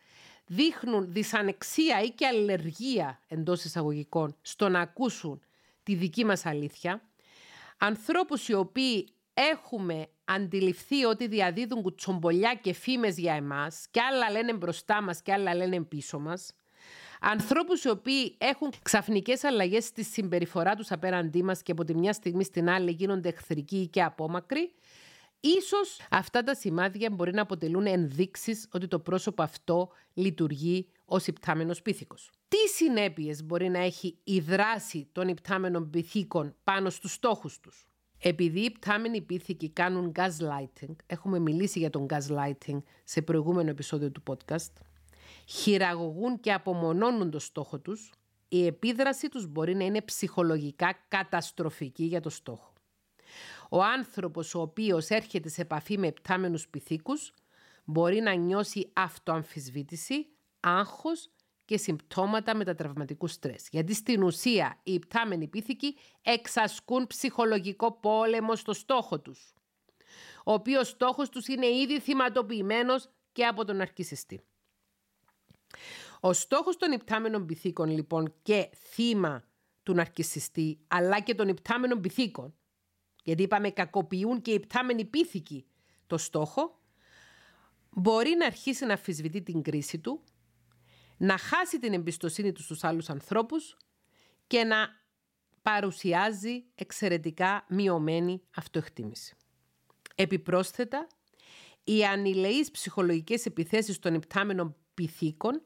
δείχνουν δυσανεξία ή και αλλεργία εντός εισαγωγικών στο να ακούσουν τη δική μας αλήθεια, ανθρώπους οι οποίοι έχουμε αντιληφθεί ότι διαδίδουν κουτσομπολιά και φήμες για εμάς και άλλα λένε μπροστά μας και άλλα λένε πίσω μας, Ανθρώπους οι οποίοι έχουν ξαφνικές αλλαγές στη συμπεριφορά τους απέναντί μας και από τη μια στιγμή στην άλλη γίνονται εχθρικοί και απόμακροι, ίσως αυτά τα σημάδια μπορεί να αποτελούν ενδείξεις ότι το πρόσωπο αυτό λειτουργεί ως υπτάμενος πίθηκος. Τι συνέπειες μπορεί να έχει η δράση των υπτάμενων πυθίκων πάνω στους στόχους τους; Επειδή οι υπτάμενοι πίθηκοι κάνουν gaslighting, έχουμε μιλήσει για τον gaslighting σε προηγούμενο επεισόδιο του podcast, χειραγωγούν και απομονώνουν το στόχο τους, η επίδραση τους μπορεί να είναι ψυχολογικά καταστροφική για το στόχο. Ο άνθρωπος ο οποίος έρχεται σε επαφή με επτάμενους πυθίκους μπορεί να νιώσει αυτοαμφισβήτηση, άγχος και συμπτώματα μετατραυματικού στρες. Γιατί στην ουσία οι υπτάμενοι πίθηκοι εξασκούν ψυχολογικό πόλεμο στο στόχο τους. Ο οποίος στόχος τους είναι ήδη θυματοποιημένος και από τον αρκισιστή. Ο στόχος των υπτάμενων πυθίκων λοιπόν και θύμα του ναρκισιστή αλλά και των υπτάμενων πυθίκων γιατί είπαμε κακοποιούν και οι υπτάμενοι πίθηκοι το στόχο μπορεί να αρχίσει να αφισβητεί την κρίση του να χάσει την εμπιστοσύνη του στους άλλους ανθρώπους και να παρουσιάζει εξαιρετικά μειωμένη αυτοεκτίμηση. Επιπρόσθετα, οι ανηλεείς ψυχολογικές επιθέσεις των υπτάμενων πυθίκων,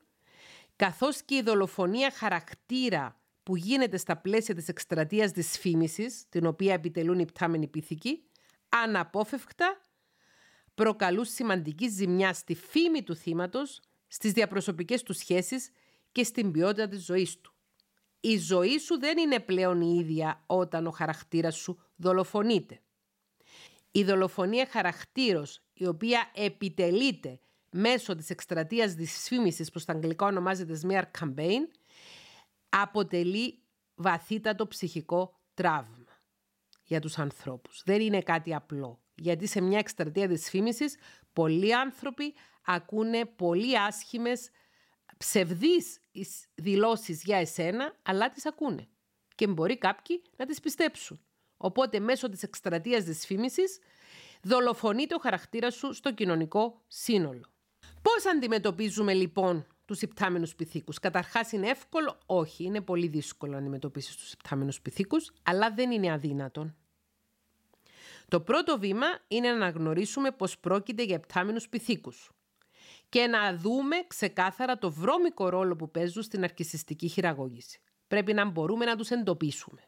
καθώς και η δολοφονία χαρακτήρα που γίνεται στα πλαίσια της εκστρατείας της φήμησης, την οποία επιτελούν οι πτάμενοι πυθικοί, αναπόφευκτα προκαλούν σημαντική ζημιά στη φήμη του θύματος, στις διαπροσωπικές του σχέσεις και στην ποιότητα της ζωής του. Η ζωή σου δεν είναι πλέον η ίδια όταν ο χαρακτήρας σου δολοφονείται. Η δολοφονία χαρακτήρος, η οποία επιτελείται μέσω της εκστρατείας δυσφήμισης που στα αγγλικά ονομάζεται smear campaign αποτελεί βαθύτατο ψυχικό τραύμα για τους ανθρώπους. Δεν είναι κάτι απλό. Γιατί σε μια εκστρατεία δυσφήμισης πολλοί άνθρωποι ακούνε πολύ άσχημες ψευδείς δηλώσεις για εσένα, αλλά τις ακούνε. Και μπορεί κάποιοι να τις πιστέψουν. Οπότε μέσω της εκστρατείας δυσφήμισης δολοφονείται ο χαρακτήρας σου στο κοινωνικό σύνολο. Πώς αντιμετωπίζουμε λοιπόν τους υπτάμενους πυθίκους; Καταρχάς είναι εύκολο, όχι, είναι πολύ δύσκολο να αντιμετωπίσεις τους υπτάμενους πυθίκους, αλλά δεν είναι αδύνατον. Το πρώτο βήμα είναι να αναγνωρίσουμε πως πρόκειται για υπτάμενους πυθίκους και να δούμε ξεκάθαρα το βρώμικο ρόλο που παίζουν στην αρκισιστική χειραγώγηση. Πρέπει να μπορούμε να τους εντοπίσουμε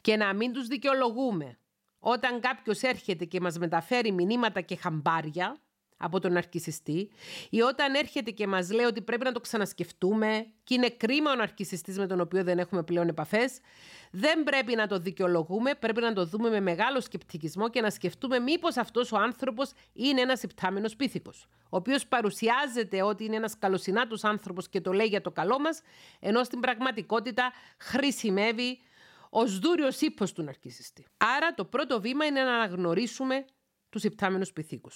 και να μην τους δικαιολογούμε. Όταν κάποιος έρχεται και μας μεταφέρει μηνύματα και χαμπάρια, από τον αρκισιστή ή όταν έρχεται και μας λέει ότι πρέπει να το ξανασκεφτούμε και είναι κρίμα ο αρκισιστής με τον οποίο δεν έχουμε πλέον επαφές, δεν πρέπει να το δικαιολογούμε, πρέπει να το δούμε με μεγάλο σκεπτικισμό και να σκεφτούμε μήπως αυτός ο άνθρωπος είναι ένας υπτάμενος πίθηκος, ο οποίος παρουσιάζεται ότι είναι ένας καλοσυνάτος άνθρωπος και το λέει για το καλό μας, ενώ στην πραγματικότητα χρησιμεύει ως δούριος ύπο του ναρκισιστή. Άρα το πρώτο βήμα είναι να αναγνωρίσουμε τους υπτάμενους πυθίκου.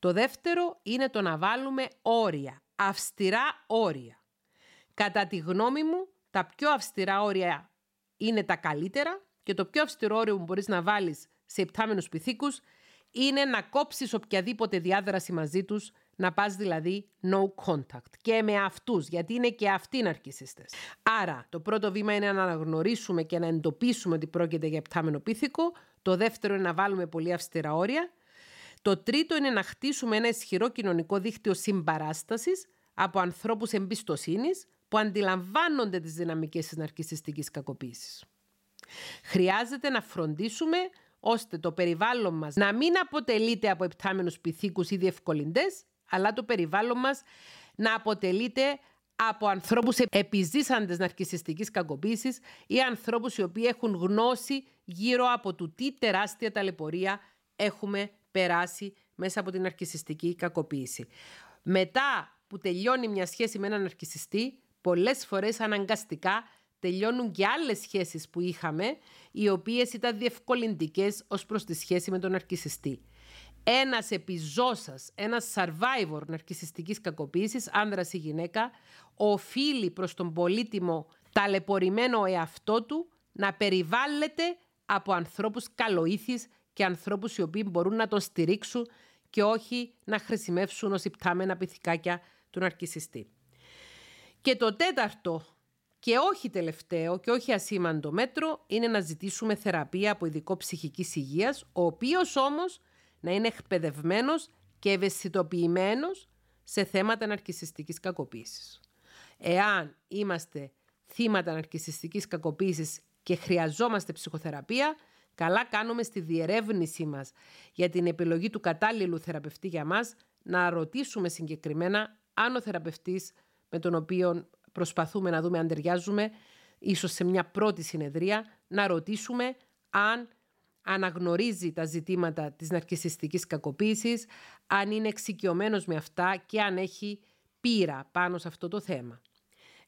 Το δεύτερο είναι το να βάλουμε όρια, αυστηρά όρια. Κατά τη γνώμη μου, τα πιο αυστηρά όρια είναι τα καλύτερα και το πιο αυστηρό όριο που μπορείς να βάλεις σε υπτάμενους πυθίκους είναι να κόψεις οποιαδήποτε διάδραση μαζί τους, να πας δηλαδή no contact και με αυτούς, γιατί είναι και αυτοί ναρκισιστές. Άρα, το πρώτο βήμα είναι να αναγνωρίσουμε και να εντοπίσουμε ότι πρόκειται για επτάμενο πίθηκο. Το δεύτερο είναι να βάλουμε πολύ αυστηρά όρια. Το τρίτο είναι να χτίσουμε ένα ισχυρό κοινωνικό δίκτυο συμπαράστασης από ανθρώπους εμπιστοσύνης που αντιλαμβάνονται τις δυναμικές της ναρκισιστικής κακοποίησης. Χρειάζεται να φροντίσουμε ώστε το περιβάλλον μας να μην αποτελείται από επτάμενους πυθίκους ή διευκολυντές, αλλά το περιβάλλον μας να αποτελείται από ανθρώπους επιζήσαντες ναρκισιστικής κακοποίησης ή ανθρώπους οι οποίοι έχουν γνώση γύρω από το τι τεράστια ταλαιπωρία έχουμε περάσει μέσα από την ναρκισιστική κακοποίηση. Μετά που τελειώνει μια σχέση με έναν ναρκισιστή, πολλές φορές αναγκαστικά τελειώνουν και άλλες σχέσεις που είχαμε, οι οποίες ήταν διευκολυντικές ως προς τη σχέση με τον ναρκισιστή. Ένας επιζώσας, ένας survivor ναρκισιστικής κακοποίησης, άνδρας ή γυναίκα, οφείλει προς τον πολύτιμο ταλαιπωρημένο εαυτό του να περιβάλλεται από ανθρώπους καλοήθης και ανθρώπους οι οποίοι μπορούν να τον στηρίξουν και όχι να χρησιμεύσουν ως υπτάμενα πυθικάκια του ναρκισιστή. Και το τέταρτο και όχι τελευταίο και όχι ασήμαντο μέτρο είναι να ζητήσουμε θεραπεία από ειδικό ψυχικής υγείας, ο οποίος όμως να είναι εκπαιδευμένος και ευαισθητοποιημένος σε θέματα ναρκισιστικής κακοποίησης. Εάν είμαστε θύματα ναρκισιστικής κακοποίησης και χρειαζόμαστε ψυχοθεραπεία, καλά κάνουμε στη διερεύνησή μας για την επιλογή του κατάλληλου θεραπευτή για μας να ρωτήσουμε συγκεκριμένα αν ο θεραπευτής με τον οποίο προσπαθούμε να δούμε αν ταιριάζουμε, ίσως σε μια πρώτη συνεδρία, να ρωτήσουμε αν αναγνωρίζει τα ζητήματα της ναρκισιστικής κακοποίησης, αν είναι εξοικειωμένος με αυτά και αν έχει πείρα πάνω σε αυτό το θέμα.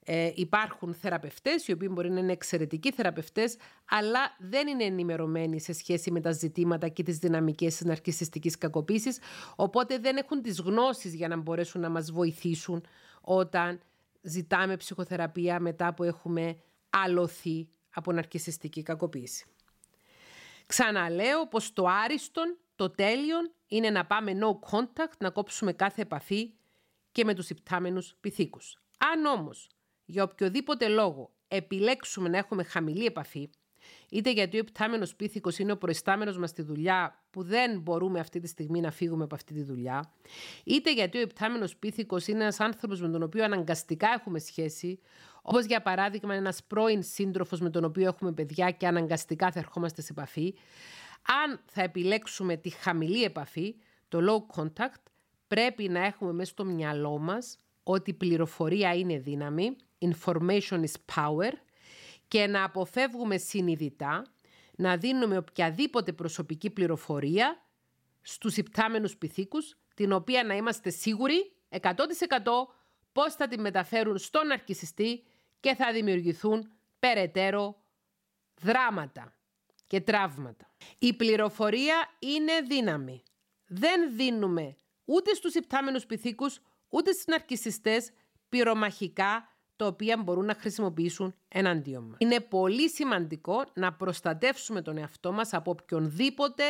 Ε, υπάρχουν θεραπευτές, οι οποίοι μπορεί να είναι εξαιρετικοί θεραπευτές, αλλά δεν είναι ενημερωμένοι σε σχέση με τα ζητήματα και τις δυναμικές της ναρκισιστικής κακοποίησης, οπότε δεν έχουν τις γνώσεις για να μπορέσουν να μας βοηθήσουν όταν ζητάμε ψυχοθεραπεία μετά που έχουμε αλωθεί από ναρκισιστική κακοποίηση. Ξαναλέω πως το άριστον, το τέλειον είναι να πάμε no contact, να κόψουμε κάθε επαφή και με τους υπτάμενους πυθίκους. Αν όμως για οποιοδήποτε λόγο επιλέξουμε να έχουμε χαμηλή επαφή, είτε γιατί ο υπτάμενο πίθηκος είναι ο προϊστάμενος μας στη δουλειά, που δεν μπορούμε αυτή τη στιγμή να φύγουμε από αυτή τη δουλειά, είτε γιατί ο υπτάμενο πίθηκος είναι ένας άνθρωπος με τον οποίο αναγκαστικά έχουμε σχέση, όπως για παράδειγμα ένας πρώην σύντροφος με τον οποίο έχουμε παιδιά και αναγκαστικά θα ερχόμαστε σε επαφή. Αν θα επιλέξουμε τη χαμηλή επαφή, το low contact, πρέπει να έχουμε μέσα στο μυαλό μας ότι η πληροφορία είναι δύναμη, information is power και να αποφεύγουμε συνειδητά να δίνουμε οποιαδήποτε προσωπική πληροφορία στους υπτάμενους πυθίκους, την οποία να είμαστε σίγουροι 100% πώς θα τη μεταφέρουν στον αρκισιστή και θα δημιουργηθούν περαιτέρω δράματα και τραύματα. Η πληροφορία είναι δύναμη. Δεν δίνουμε ούτε στους υπτάμενους πυθίκους, ούτε στις ναρκισιστές πυρομαχικά τα οποία μπορούν να χρησιμοποιήσουν εναντίον μας. Είναι πολύ σημαντικό να προστατεύσουμε τον εαυτό μας από οποιονδήποτε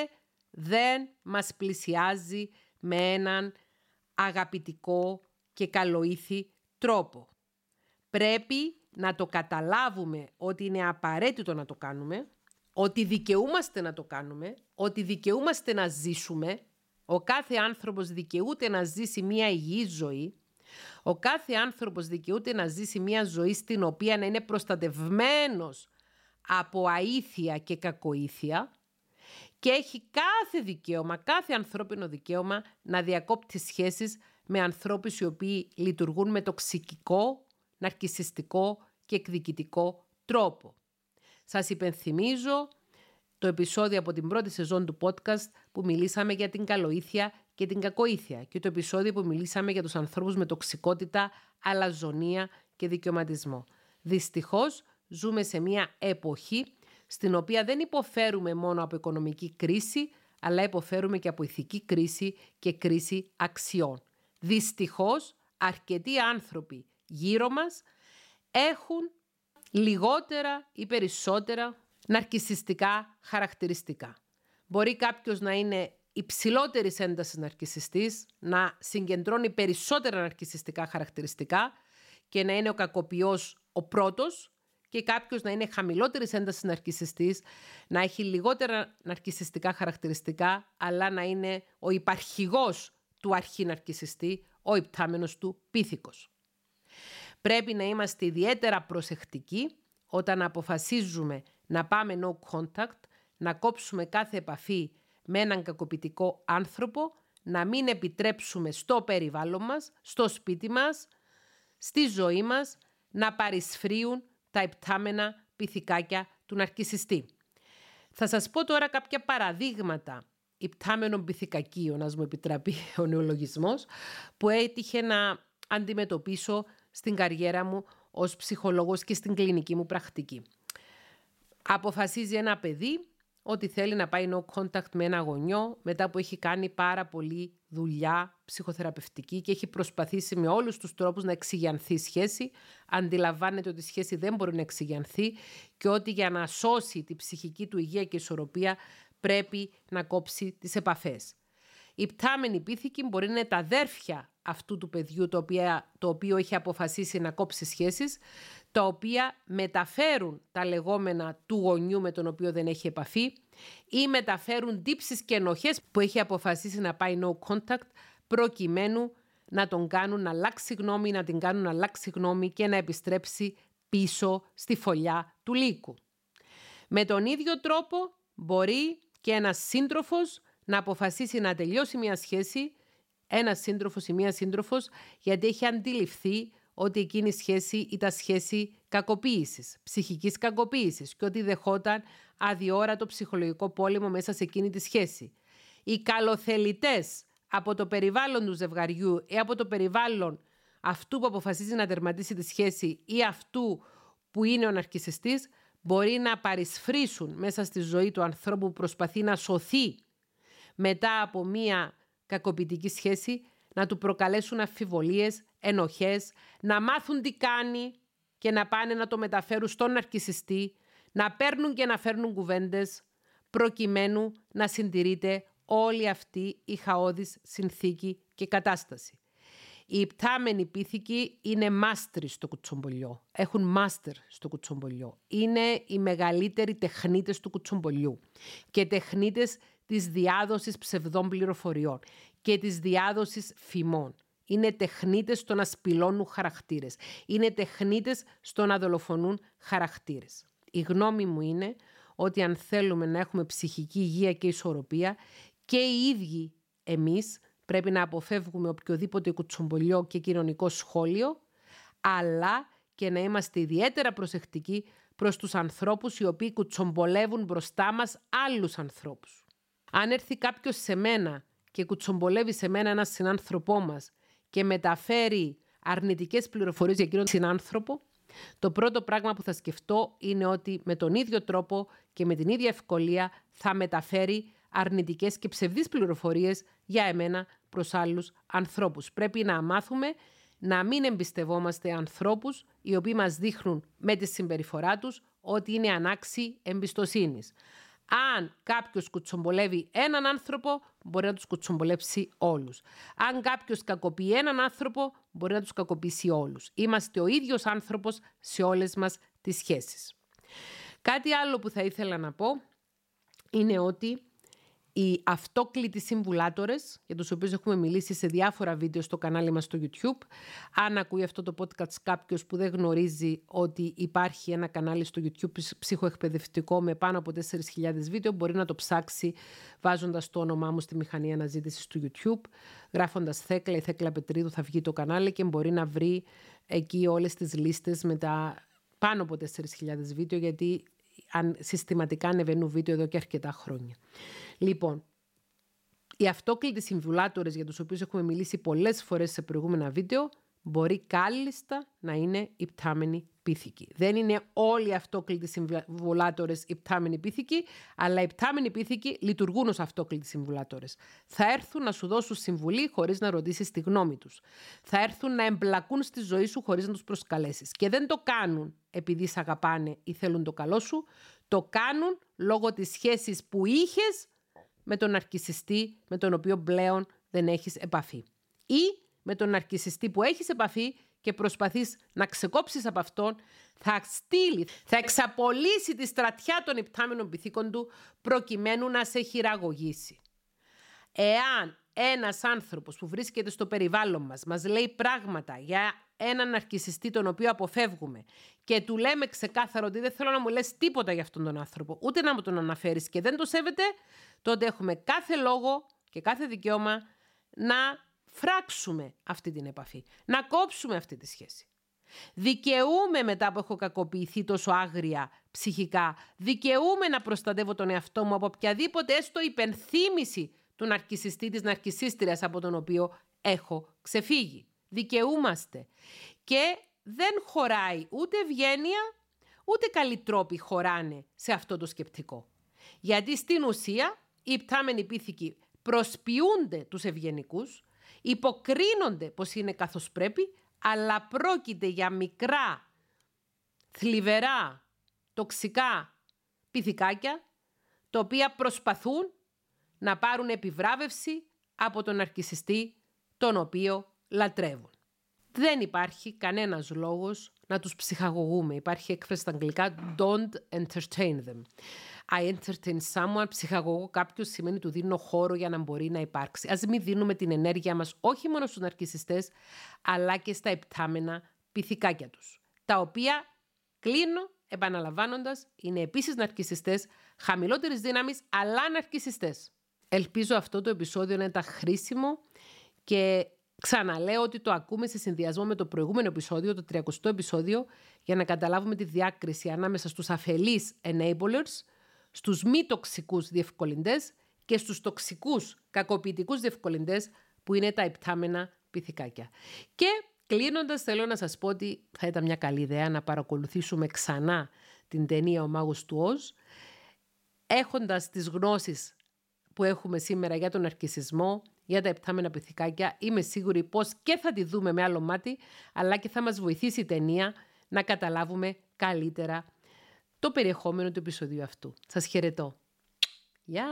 δεν μας πλησιάζει με έναν αγαπητικό και καλοήθη τρόπο. Πρέπει να το καταλάβουμε ότι είναι απαραίτητο να το κάνουμε, ότι δικαιούμαστε να το κάνουμε, ότι δικαιούμαστε να ζήσουμε. Ο κάθε άνθρωπος δικαιούται να ζήσει μια υγιή ζωή ο κάθε άνθρωπος δικαιούται να ζήσει μια ζωή στην οποία να είναι προστατευμένος από αήθεια και κακοήθεια και έχει κάθε δικαίωμα, κάθε ανθρώπινο δικαίωμα να διακόπτει σχέσεις με ανθρώπους οι οποίοι λειτουργούν με τοξικικό, ναρκισιστικό και εκδικητικό τρόπο. Σας υπενθυμίζω το επεισόδιο από την πρώτη σεζόν του podcast που μιλήσαμε για την καλοήθεια και την κακοήθεια και το επεισόδιο που μιλήσαμε για τους ανθρώπους με τοξικότητα, αλαζονία και δικαιωματισμό. Δυστυχώς ζούμε σε μια εποχή στην οποία δεν υποφέρουμε μόνο από οικονομική κρίση, αλλά υποφέρουμε και από ηθική κρίση και κρίση αξιών. Δυστυχώς αρκετοί άνθρωποι γύρω μας έχουν λιγότερα ή περισσότερα ναρκισιστικά χαρακτηριστικά. Μπορεί κάποιος να είναι υψηλότερης έντασης ναρκισιστής, να συγκεντρώνει περισσότερα ναρκισιστικά χαρακτηριστικά και να είναι ο κακοποιός ο πρώτος και κάποιος να είναι χαμηλότερης έντασης ναρκισιστής, να έχει λιγότερα ναρκισιστικά χαρακτηριστικά, αλλά να είναι ο υπαρχηγός του αρχή ναρκισιστή, ο υπτάμενος του πίθηκος. Πρέπει να είμαστε ιδιαίτερα προσεκτικοί όταν αποφασίζουμε να πάμε no contact, να κόψουμε κάθε επαφή με έναν κακοποιητικό άνθρωπο, να μην επιτρέψουμε στο περιβάλλον μας, στο σπίτι μας, στη ζωή μας, να παρισφρίουν τα επτάμενα πυθικάκια του ναρκισιστή. Θα σας πω τώρα κάποια παραδείγματα υπτάμενων πυθικακίων, ας μου επιτραπεί ο νεολογισμός, που έτυχε να αντιμετωπίσω στην καριέρα μου ως ψυχολόγος και στην κλινική μου πρακτική. Αποφασίζει ένα παιδί ότι θέλει να πάει no contact με ένα γονιό μετά που έχει κάνει πάρα πολύ δουλειά ψυχοθεραπευτική και έχει προσπαθήσει με όλους τους τρόπους να εξηγιανθεί σχέση. Αντιλαμβάνεται ότι η σχέση δεν μπορεί να εξηγιανθεί και ότι για να σώσει τη ψυχική του υγεία και ισορροπία πρέπει να κόψει τις επαφές. Η πτάμενη πίθηκη μπορεί να είναι τα αδέρφια αυτού του παιδιού το οποίο, το οποίο έχει αποφασίσει να κόψει σχέσεις, τα οποία μεταφέρουν τα λεγόμενα του γονιού με τον οποίο δεν έχει επαφή ή μεταφέρουν τύψεις και ενοχές που έχει αποφασίσει να πάει no contact προκειμένου να τον κάνουν να αλλάξει γνώμη, να την κάνουν να αλλάξει γνώμη και να επιστρέψει πίσω στη φωλιά του λύκου. Με τον ίδιο τρόπο μπορεί και ένας σύντροφος να αποφασίσει να τελειώσει μια σχέση, ένας σύντροφος ή μια σύντροφος, γιατί έχει αντιληφθεί ότι εκείνη η σχέση ήταν σχέση κακοποίησης, ψυχικής κακοποίησης και ότι δεχόταν αδιόρατο ψυχολογικό πόλεμο μέσα σε εκείνη τη σχέση. Οι καλοθελητές από το περιβάλλον του ζευγαριού ή από το περιβάλλον αυτού που αποφασίζει να τερματίσει τη σχέση ή αυτού που είναι ο ναρκισιστής μπορεί να παρισφρήσουν μέσα στη ζωή του ανθρώπου που προσπαθεί να σωθεί μετά από μία κακοποιητική σχέση, να του προκαλέσουν αφιβολίες, ενοχές, να μάθουν τι κάνει και να πάνε να το μεταφέρουν στον ναρκισιστή, να παίρνουν και να φέρνουν κουβέντες, προκειμένου να συντηρείται όλη αυτή η χαόδης συνθήκη και κατάσταση. Οι υπτάμενοι πίθηκοι είναι μάστροι στο κουτσομπολιό. Έχουν μάστερ στο κουτσομπολιό. Είναι οι μεγαλύτεροι τεχνίτες του κουτσομπολιού και τεχνίτες της διάδοσης ψευδών πληροφοριών και της διάδοσης φημών. Είναι τεχνίτες στο να σπηλώνουν χαρακτήρες. Είναι τεχνίτες στο να δολοφονούν χαρακτήρες. Η γνώμη μου είναι ότι αν θέλουμε να έχουμε ψυχική υγεία και ισορροπία και οι ίδιοι εμείς πρέπει να αποφεύγουμε οποιοδήποτε κουτσομπολιό και κοινωνικό σχόλιο, αλλά και να είμαστε ιδιαίτερα προσεκτικοί προς τους ανθρώπους οι οποίοι κουτσομπολεύουν μπροστά μας άλλους ανθρώπους. Αν έρθει κάποιος σε μένα και κουτσομπολεύει σε μένα έναν συνάνθρωπό μας και μεταφέρει αρνητικές πληροφορίες για εκείνον τον συνάνθρωπο, το πρώτο πράγμα που θα σκεφτώ είναι ότι με τον ίδιο τρόπο και με την ίδια ευκολία θα μεταφέρει αρνητικές και ψευδείς πληροφορίες για εμένα προς άλλους ανθρώπους. Πρέπει να μάθουμε να μην εμπιστευόμαστε ανθρώπους οι οποίοι μας δείχνουν με τη συμπεριφορά τους ότι είναι ανάξιοι εμπιστοσύνης. Αν κάποιος κουτσομπολεύει έναν άνθρωπο, μπορεί να τους κουτσομπολέψει όλους. Αν κάποιος κακοποιεί έναν άνθρωπο, μπορεί να τους κακοποιήσει όλους. Είμαστε ο ίδιος άνθρωπος σε όλες μας τις σχέσεις. Κάτι άλλο που θα ήθελα να πω είναι ότι οι αυτόκλητοι συμβουλάτορες, για τους οποίους έχουμε μιλήσει σε διάφορα βίντεο στο κανάλι μας στο YouTube. Αν ακούει αυτό το podcast κάποιος που δεν γνωρίζει ότι υπάρχει ένα κανάλι στο YouTube ψυχοεκπαιδευτικό με πάνω από 4.000 βίντεο, μπορεί να το ψάξει βάζοντας το όνομά μου στη μηχανή αναζήτησης του YouTube, γράφοντας Θέκλα ή Θέκλα Πετρίδου θα βγει το κανάλι και μπορεί να βρει εκεί όλες τις λίστες με τα πάνω από 4.000 βίντεο, γιατί αν συστηματικά ανεβαίνουν βίντεο εδώ και αρκετά χρόνια. Λοιπόν, οι αυτόκλητοι συμβουλάτορες για τους οποίους έχουμε μιλήσει πολλές φορές σε προηγούμενα βίντεο μπορεί κάλλιστα να είναι υπτάμενοι πίθηκοι. Δεν είναι όλοι οι αυτόκλητοι συμβουλάτορες υπτάμενοι πίθηκοι, αλλά οι υπτάμενοι πίθηκοι λειτουργούν ως αυτόκλητοι συμβουλάτορες. Θα έρθουν να σου δώσουν συμβουλή χωρίς να ρωτήσεις τη γνώμη τους. Θα έρθουν να εμπλακούν στη ζωή σου χωρίς να τους προσκαλέσεις. Και δεν το κάνουν επειδή σε αγαπάνε ή θέλουν το καλό σου, το κάνουν λόγω της σχέσης που είχες με τον αρκισιστή με τον οποίο πλέον δεν έχεις επαφή. Ή με τον αρκισιστή που έχεις επαφή και προσπαθείς να ξεκόψεις από αυτόν, θα στείλει, θα εξαπολύσει τη στρατιά των υπτάμενων πυθίκων του προκειμένου να σε χειραγωγήσει. Εάν ένας άνθρωπος που βρίσκεται στο περιβάλλον μας μας λέει πράγματα για έναν αρκισιστή τον οποίο αποφεύγουμε και του λέμε ξεκάθαρο ότι δεν θέλω να μου λες τίποτα για αυτόν τον άνθρωπο, ούτε να μου τον αναφέρεις και δεν το σέβεται, τότε έχουμε κάθε λόγο και κάθε δικαίωμα να φράξουμε αυτή την επαφή, να κόψουμε αυτή τη σχέση. Δικαιούμαι μετά που έχω κακοποιηθεί τόσο άγρια ψυχικά, δικαιούμαι να προστατεύω τον εαυτό μου από οποιαδήποτε έστω υπενθύμηση του ναρκισιστή της ναρκισίστριας από τον οποίο έχω ξεφύγει. Δικαιούμαστε. Και δεν χωράει ούτε ευγένεια, ούτε καλοί τρόποι χωράνε σε αυτό το σκεπτικό. Γιατί στην ουσία οι υπτάμενοι πίθηκοι προσποιούνται τους ευγενικούς, υποκρίνονται πως είναι καθώς πρέπει, αλλά πρόκειται για μικρά, θλιβερά, τοξικά πυθικάκια, τα οποία προσπαθούν να πάρουν επιβράβευση από τον αρκισιστή τον οποίο λατρεύουν. Δεν υπάρχει κανένας λόγος να τους ψυχαγωγούμε. Υπάρχει έκφραση στα αγγλικά «don't entertain them». I entertain someone, ψυχαγωγώ κάποιος σημαίνει του δίνω χώρο για να μπορεί να υπάρξει. Ας μην δίνουμε την ενέργεια μας όχι μόνο στους ναρκισιστές, αλλά και στα επτάμενα πυθικάκια τους. Τα οποία κλείνω επαναλαμβάνοντας είναι επίσης ναρκισιστές χαμηλότερης δύναμης, αλλά ναρκισιστές. Ελπίζω αυτό το επεισόδιο να ήταν χρήσιμο και ξαναλέω ότι το ακούμε σε συνδυασμό με το προηγούμενο επεισόδιο, το 30ο επεισόδιο, για να καταλάβουμε τη διάκριση ανάμεσα στους αφελείς enablers, στους μη τοξικούς διευκολυντές και στους τοξικούς κακοποιητικούς διευκολυντές που είναι τα υπτάμενα πυθικάκια. Και κλείνοντας θέλω να σας πω ότι θα ήταν μια καλή ιδέα να παρακολουθήσουμε ξανά την ταινία «Ο Μάγος του Οζ», έχοντας τις γνώσεις που έχουμε σήμερα για τον αρκισισμό, για τα επτάμενα πυθικάκια, είμαι σίγουρη πως και θα τη δούμε με άλλο μάτι, αλλά και θα μας βοηθήσει η ταινία να καταλάβουμε καλύτερα το περιεχόμενο του επεισοδίου αυτού. Σας χαιρετώ. Γεια!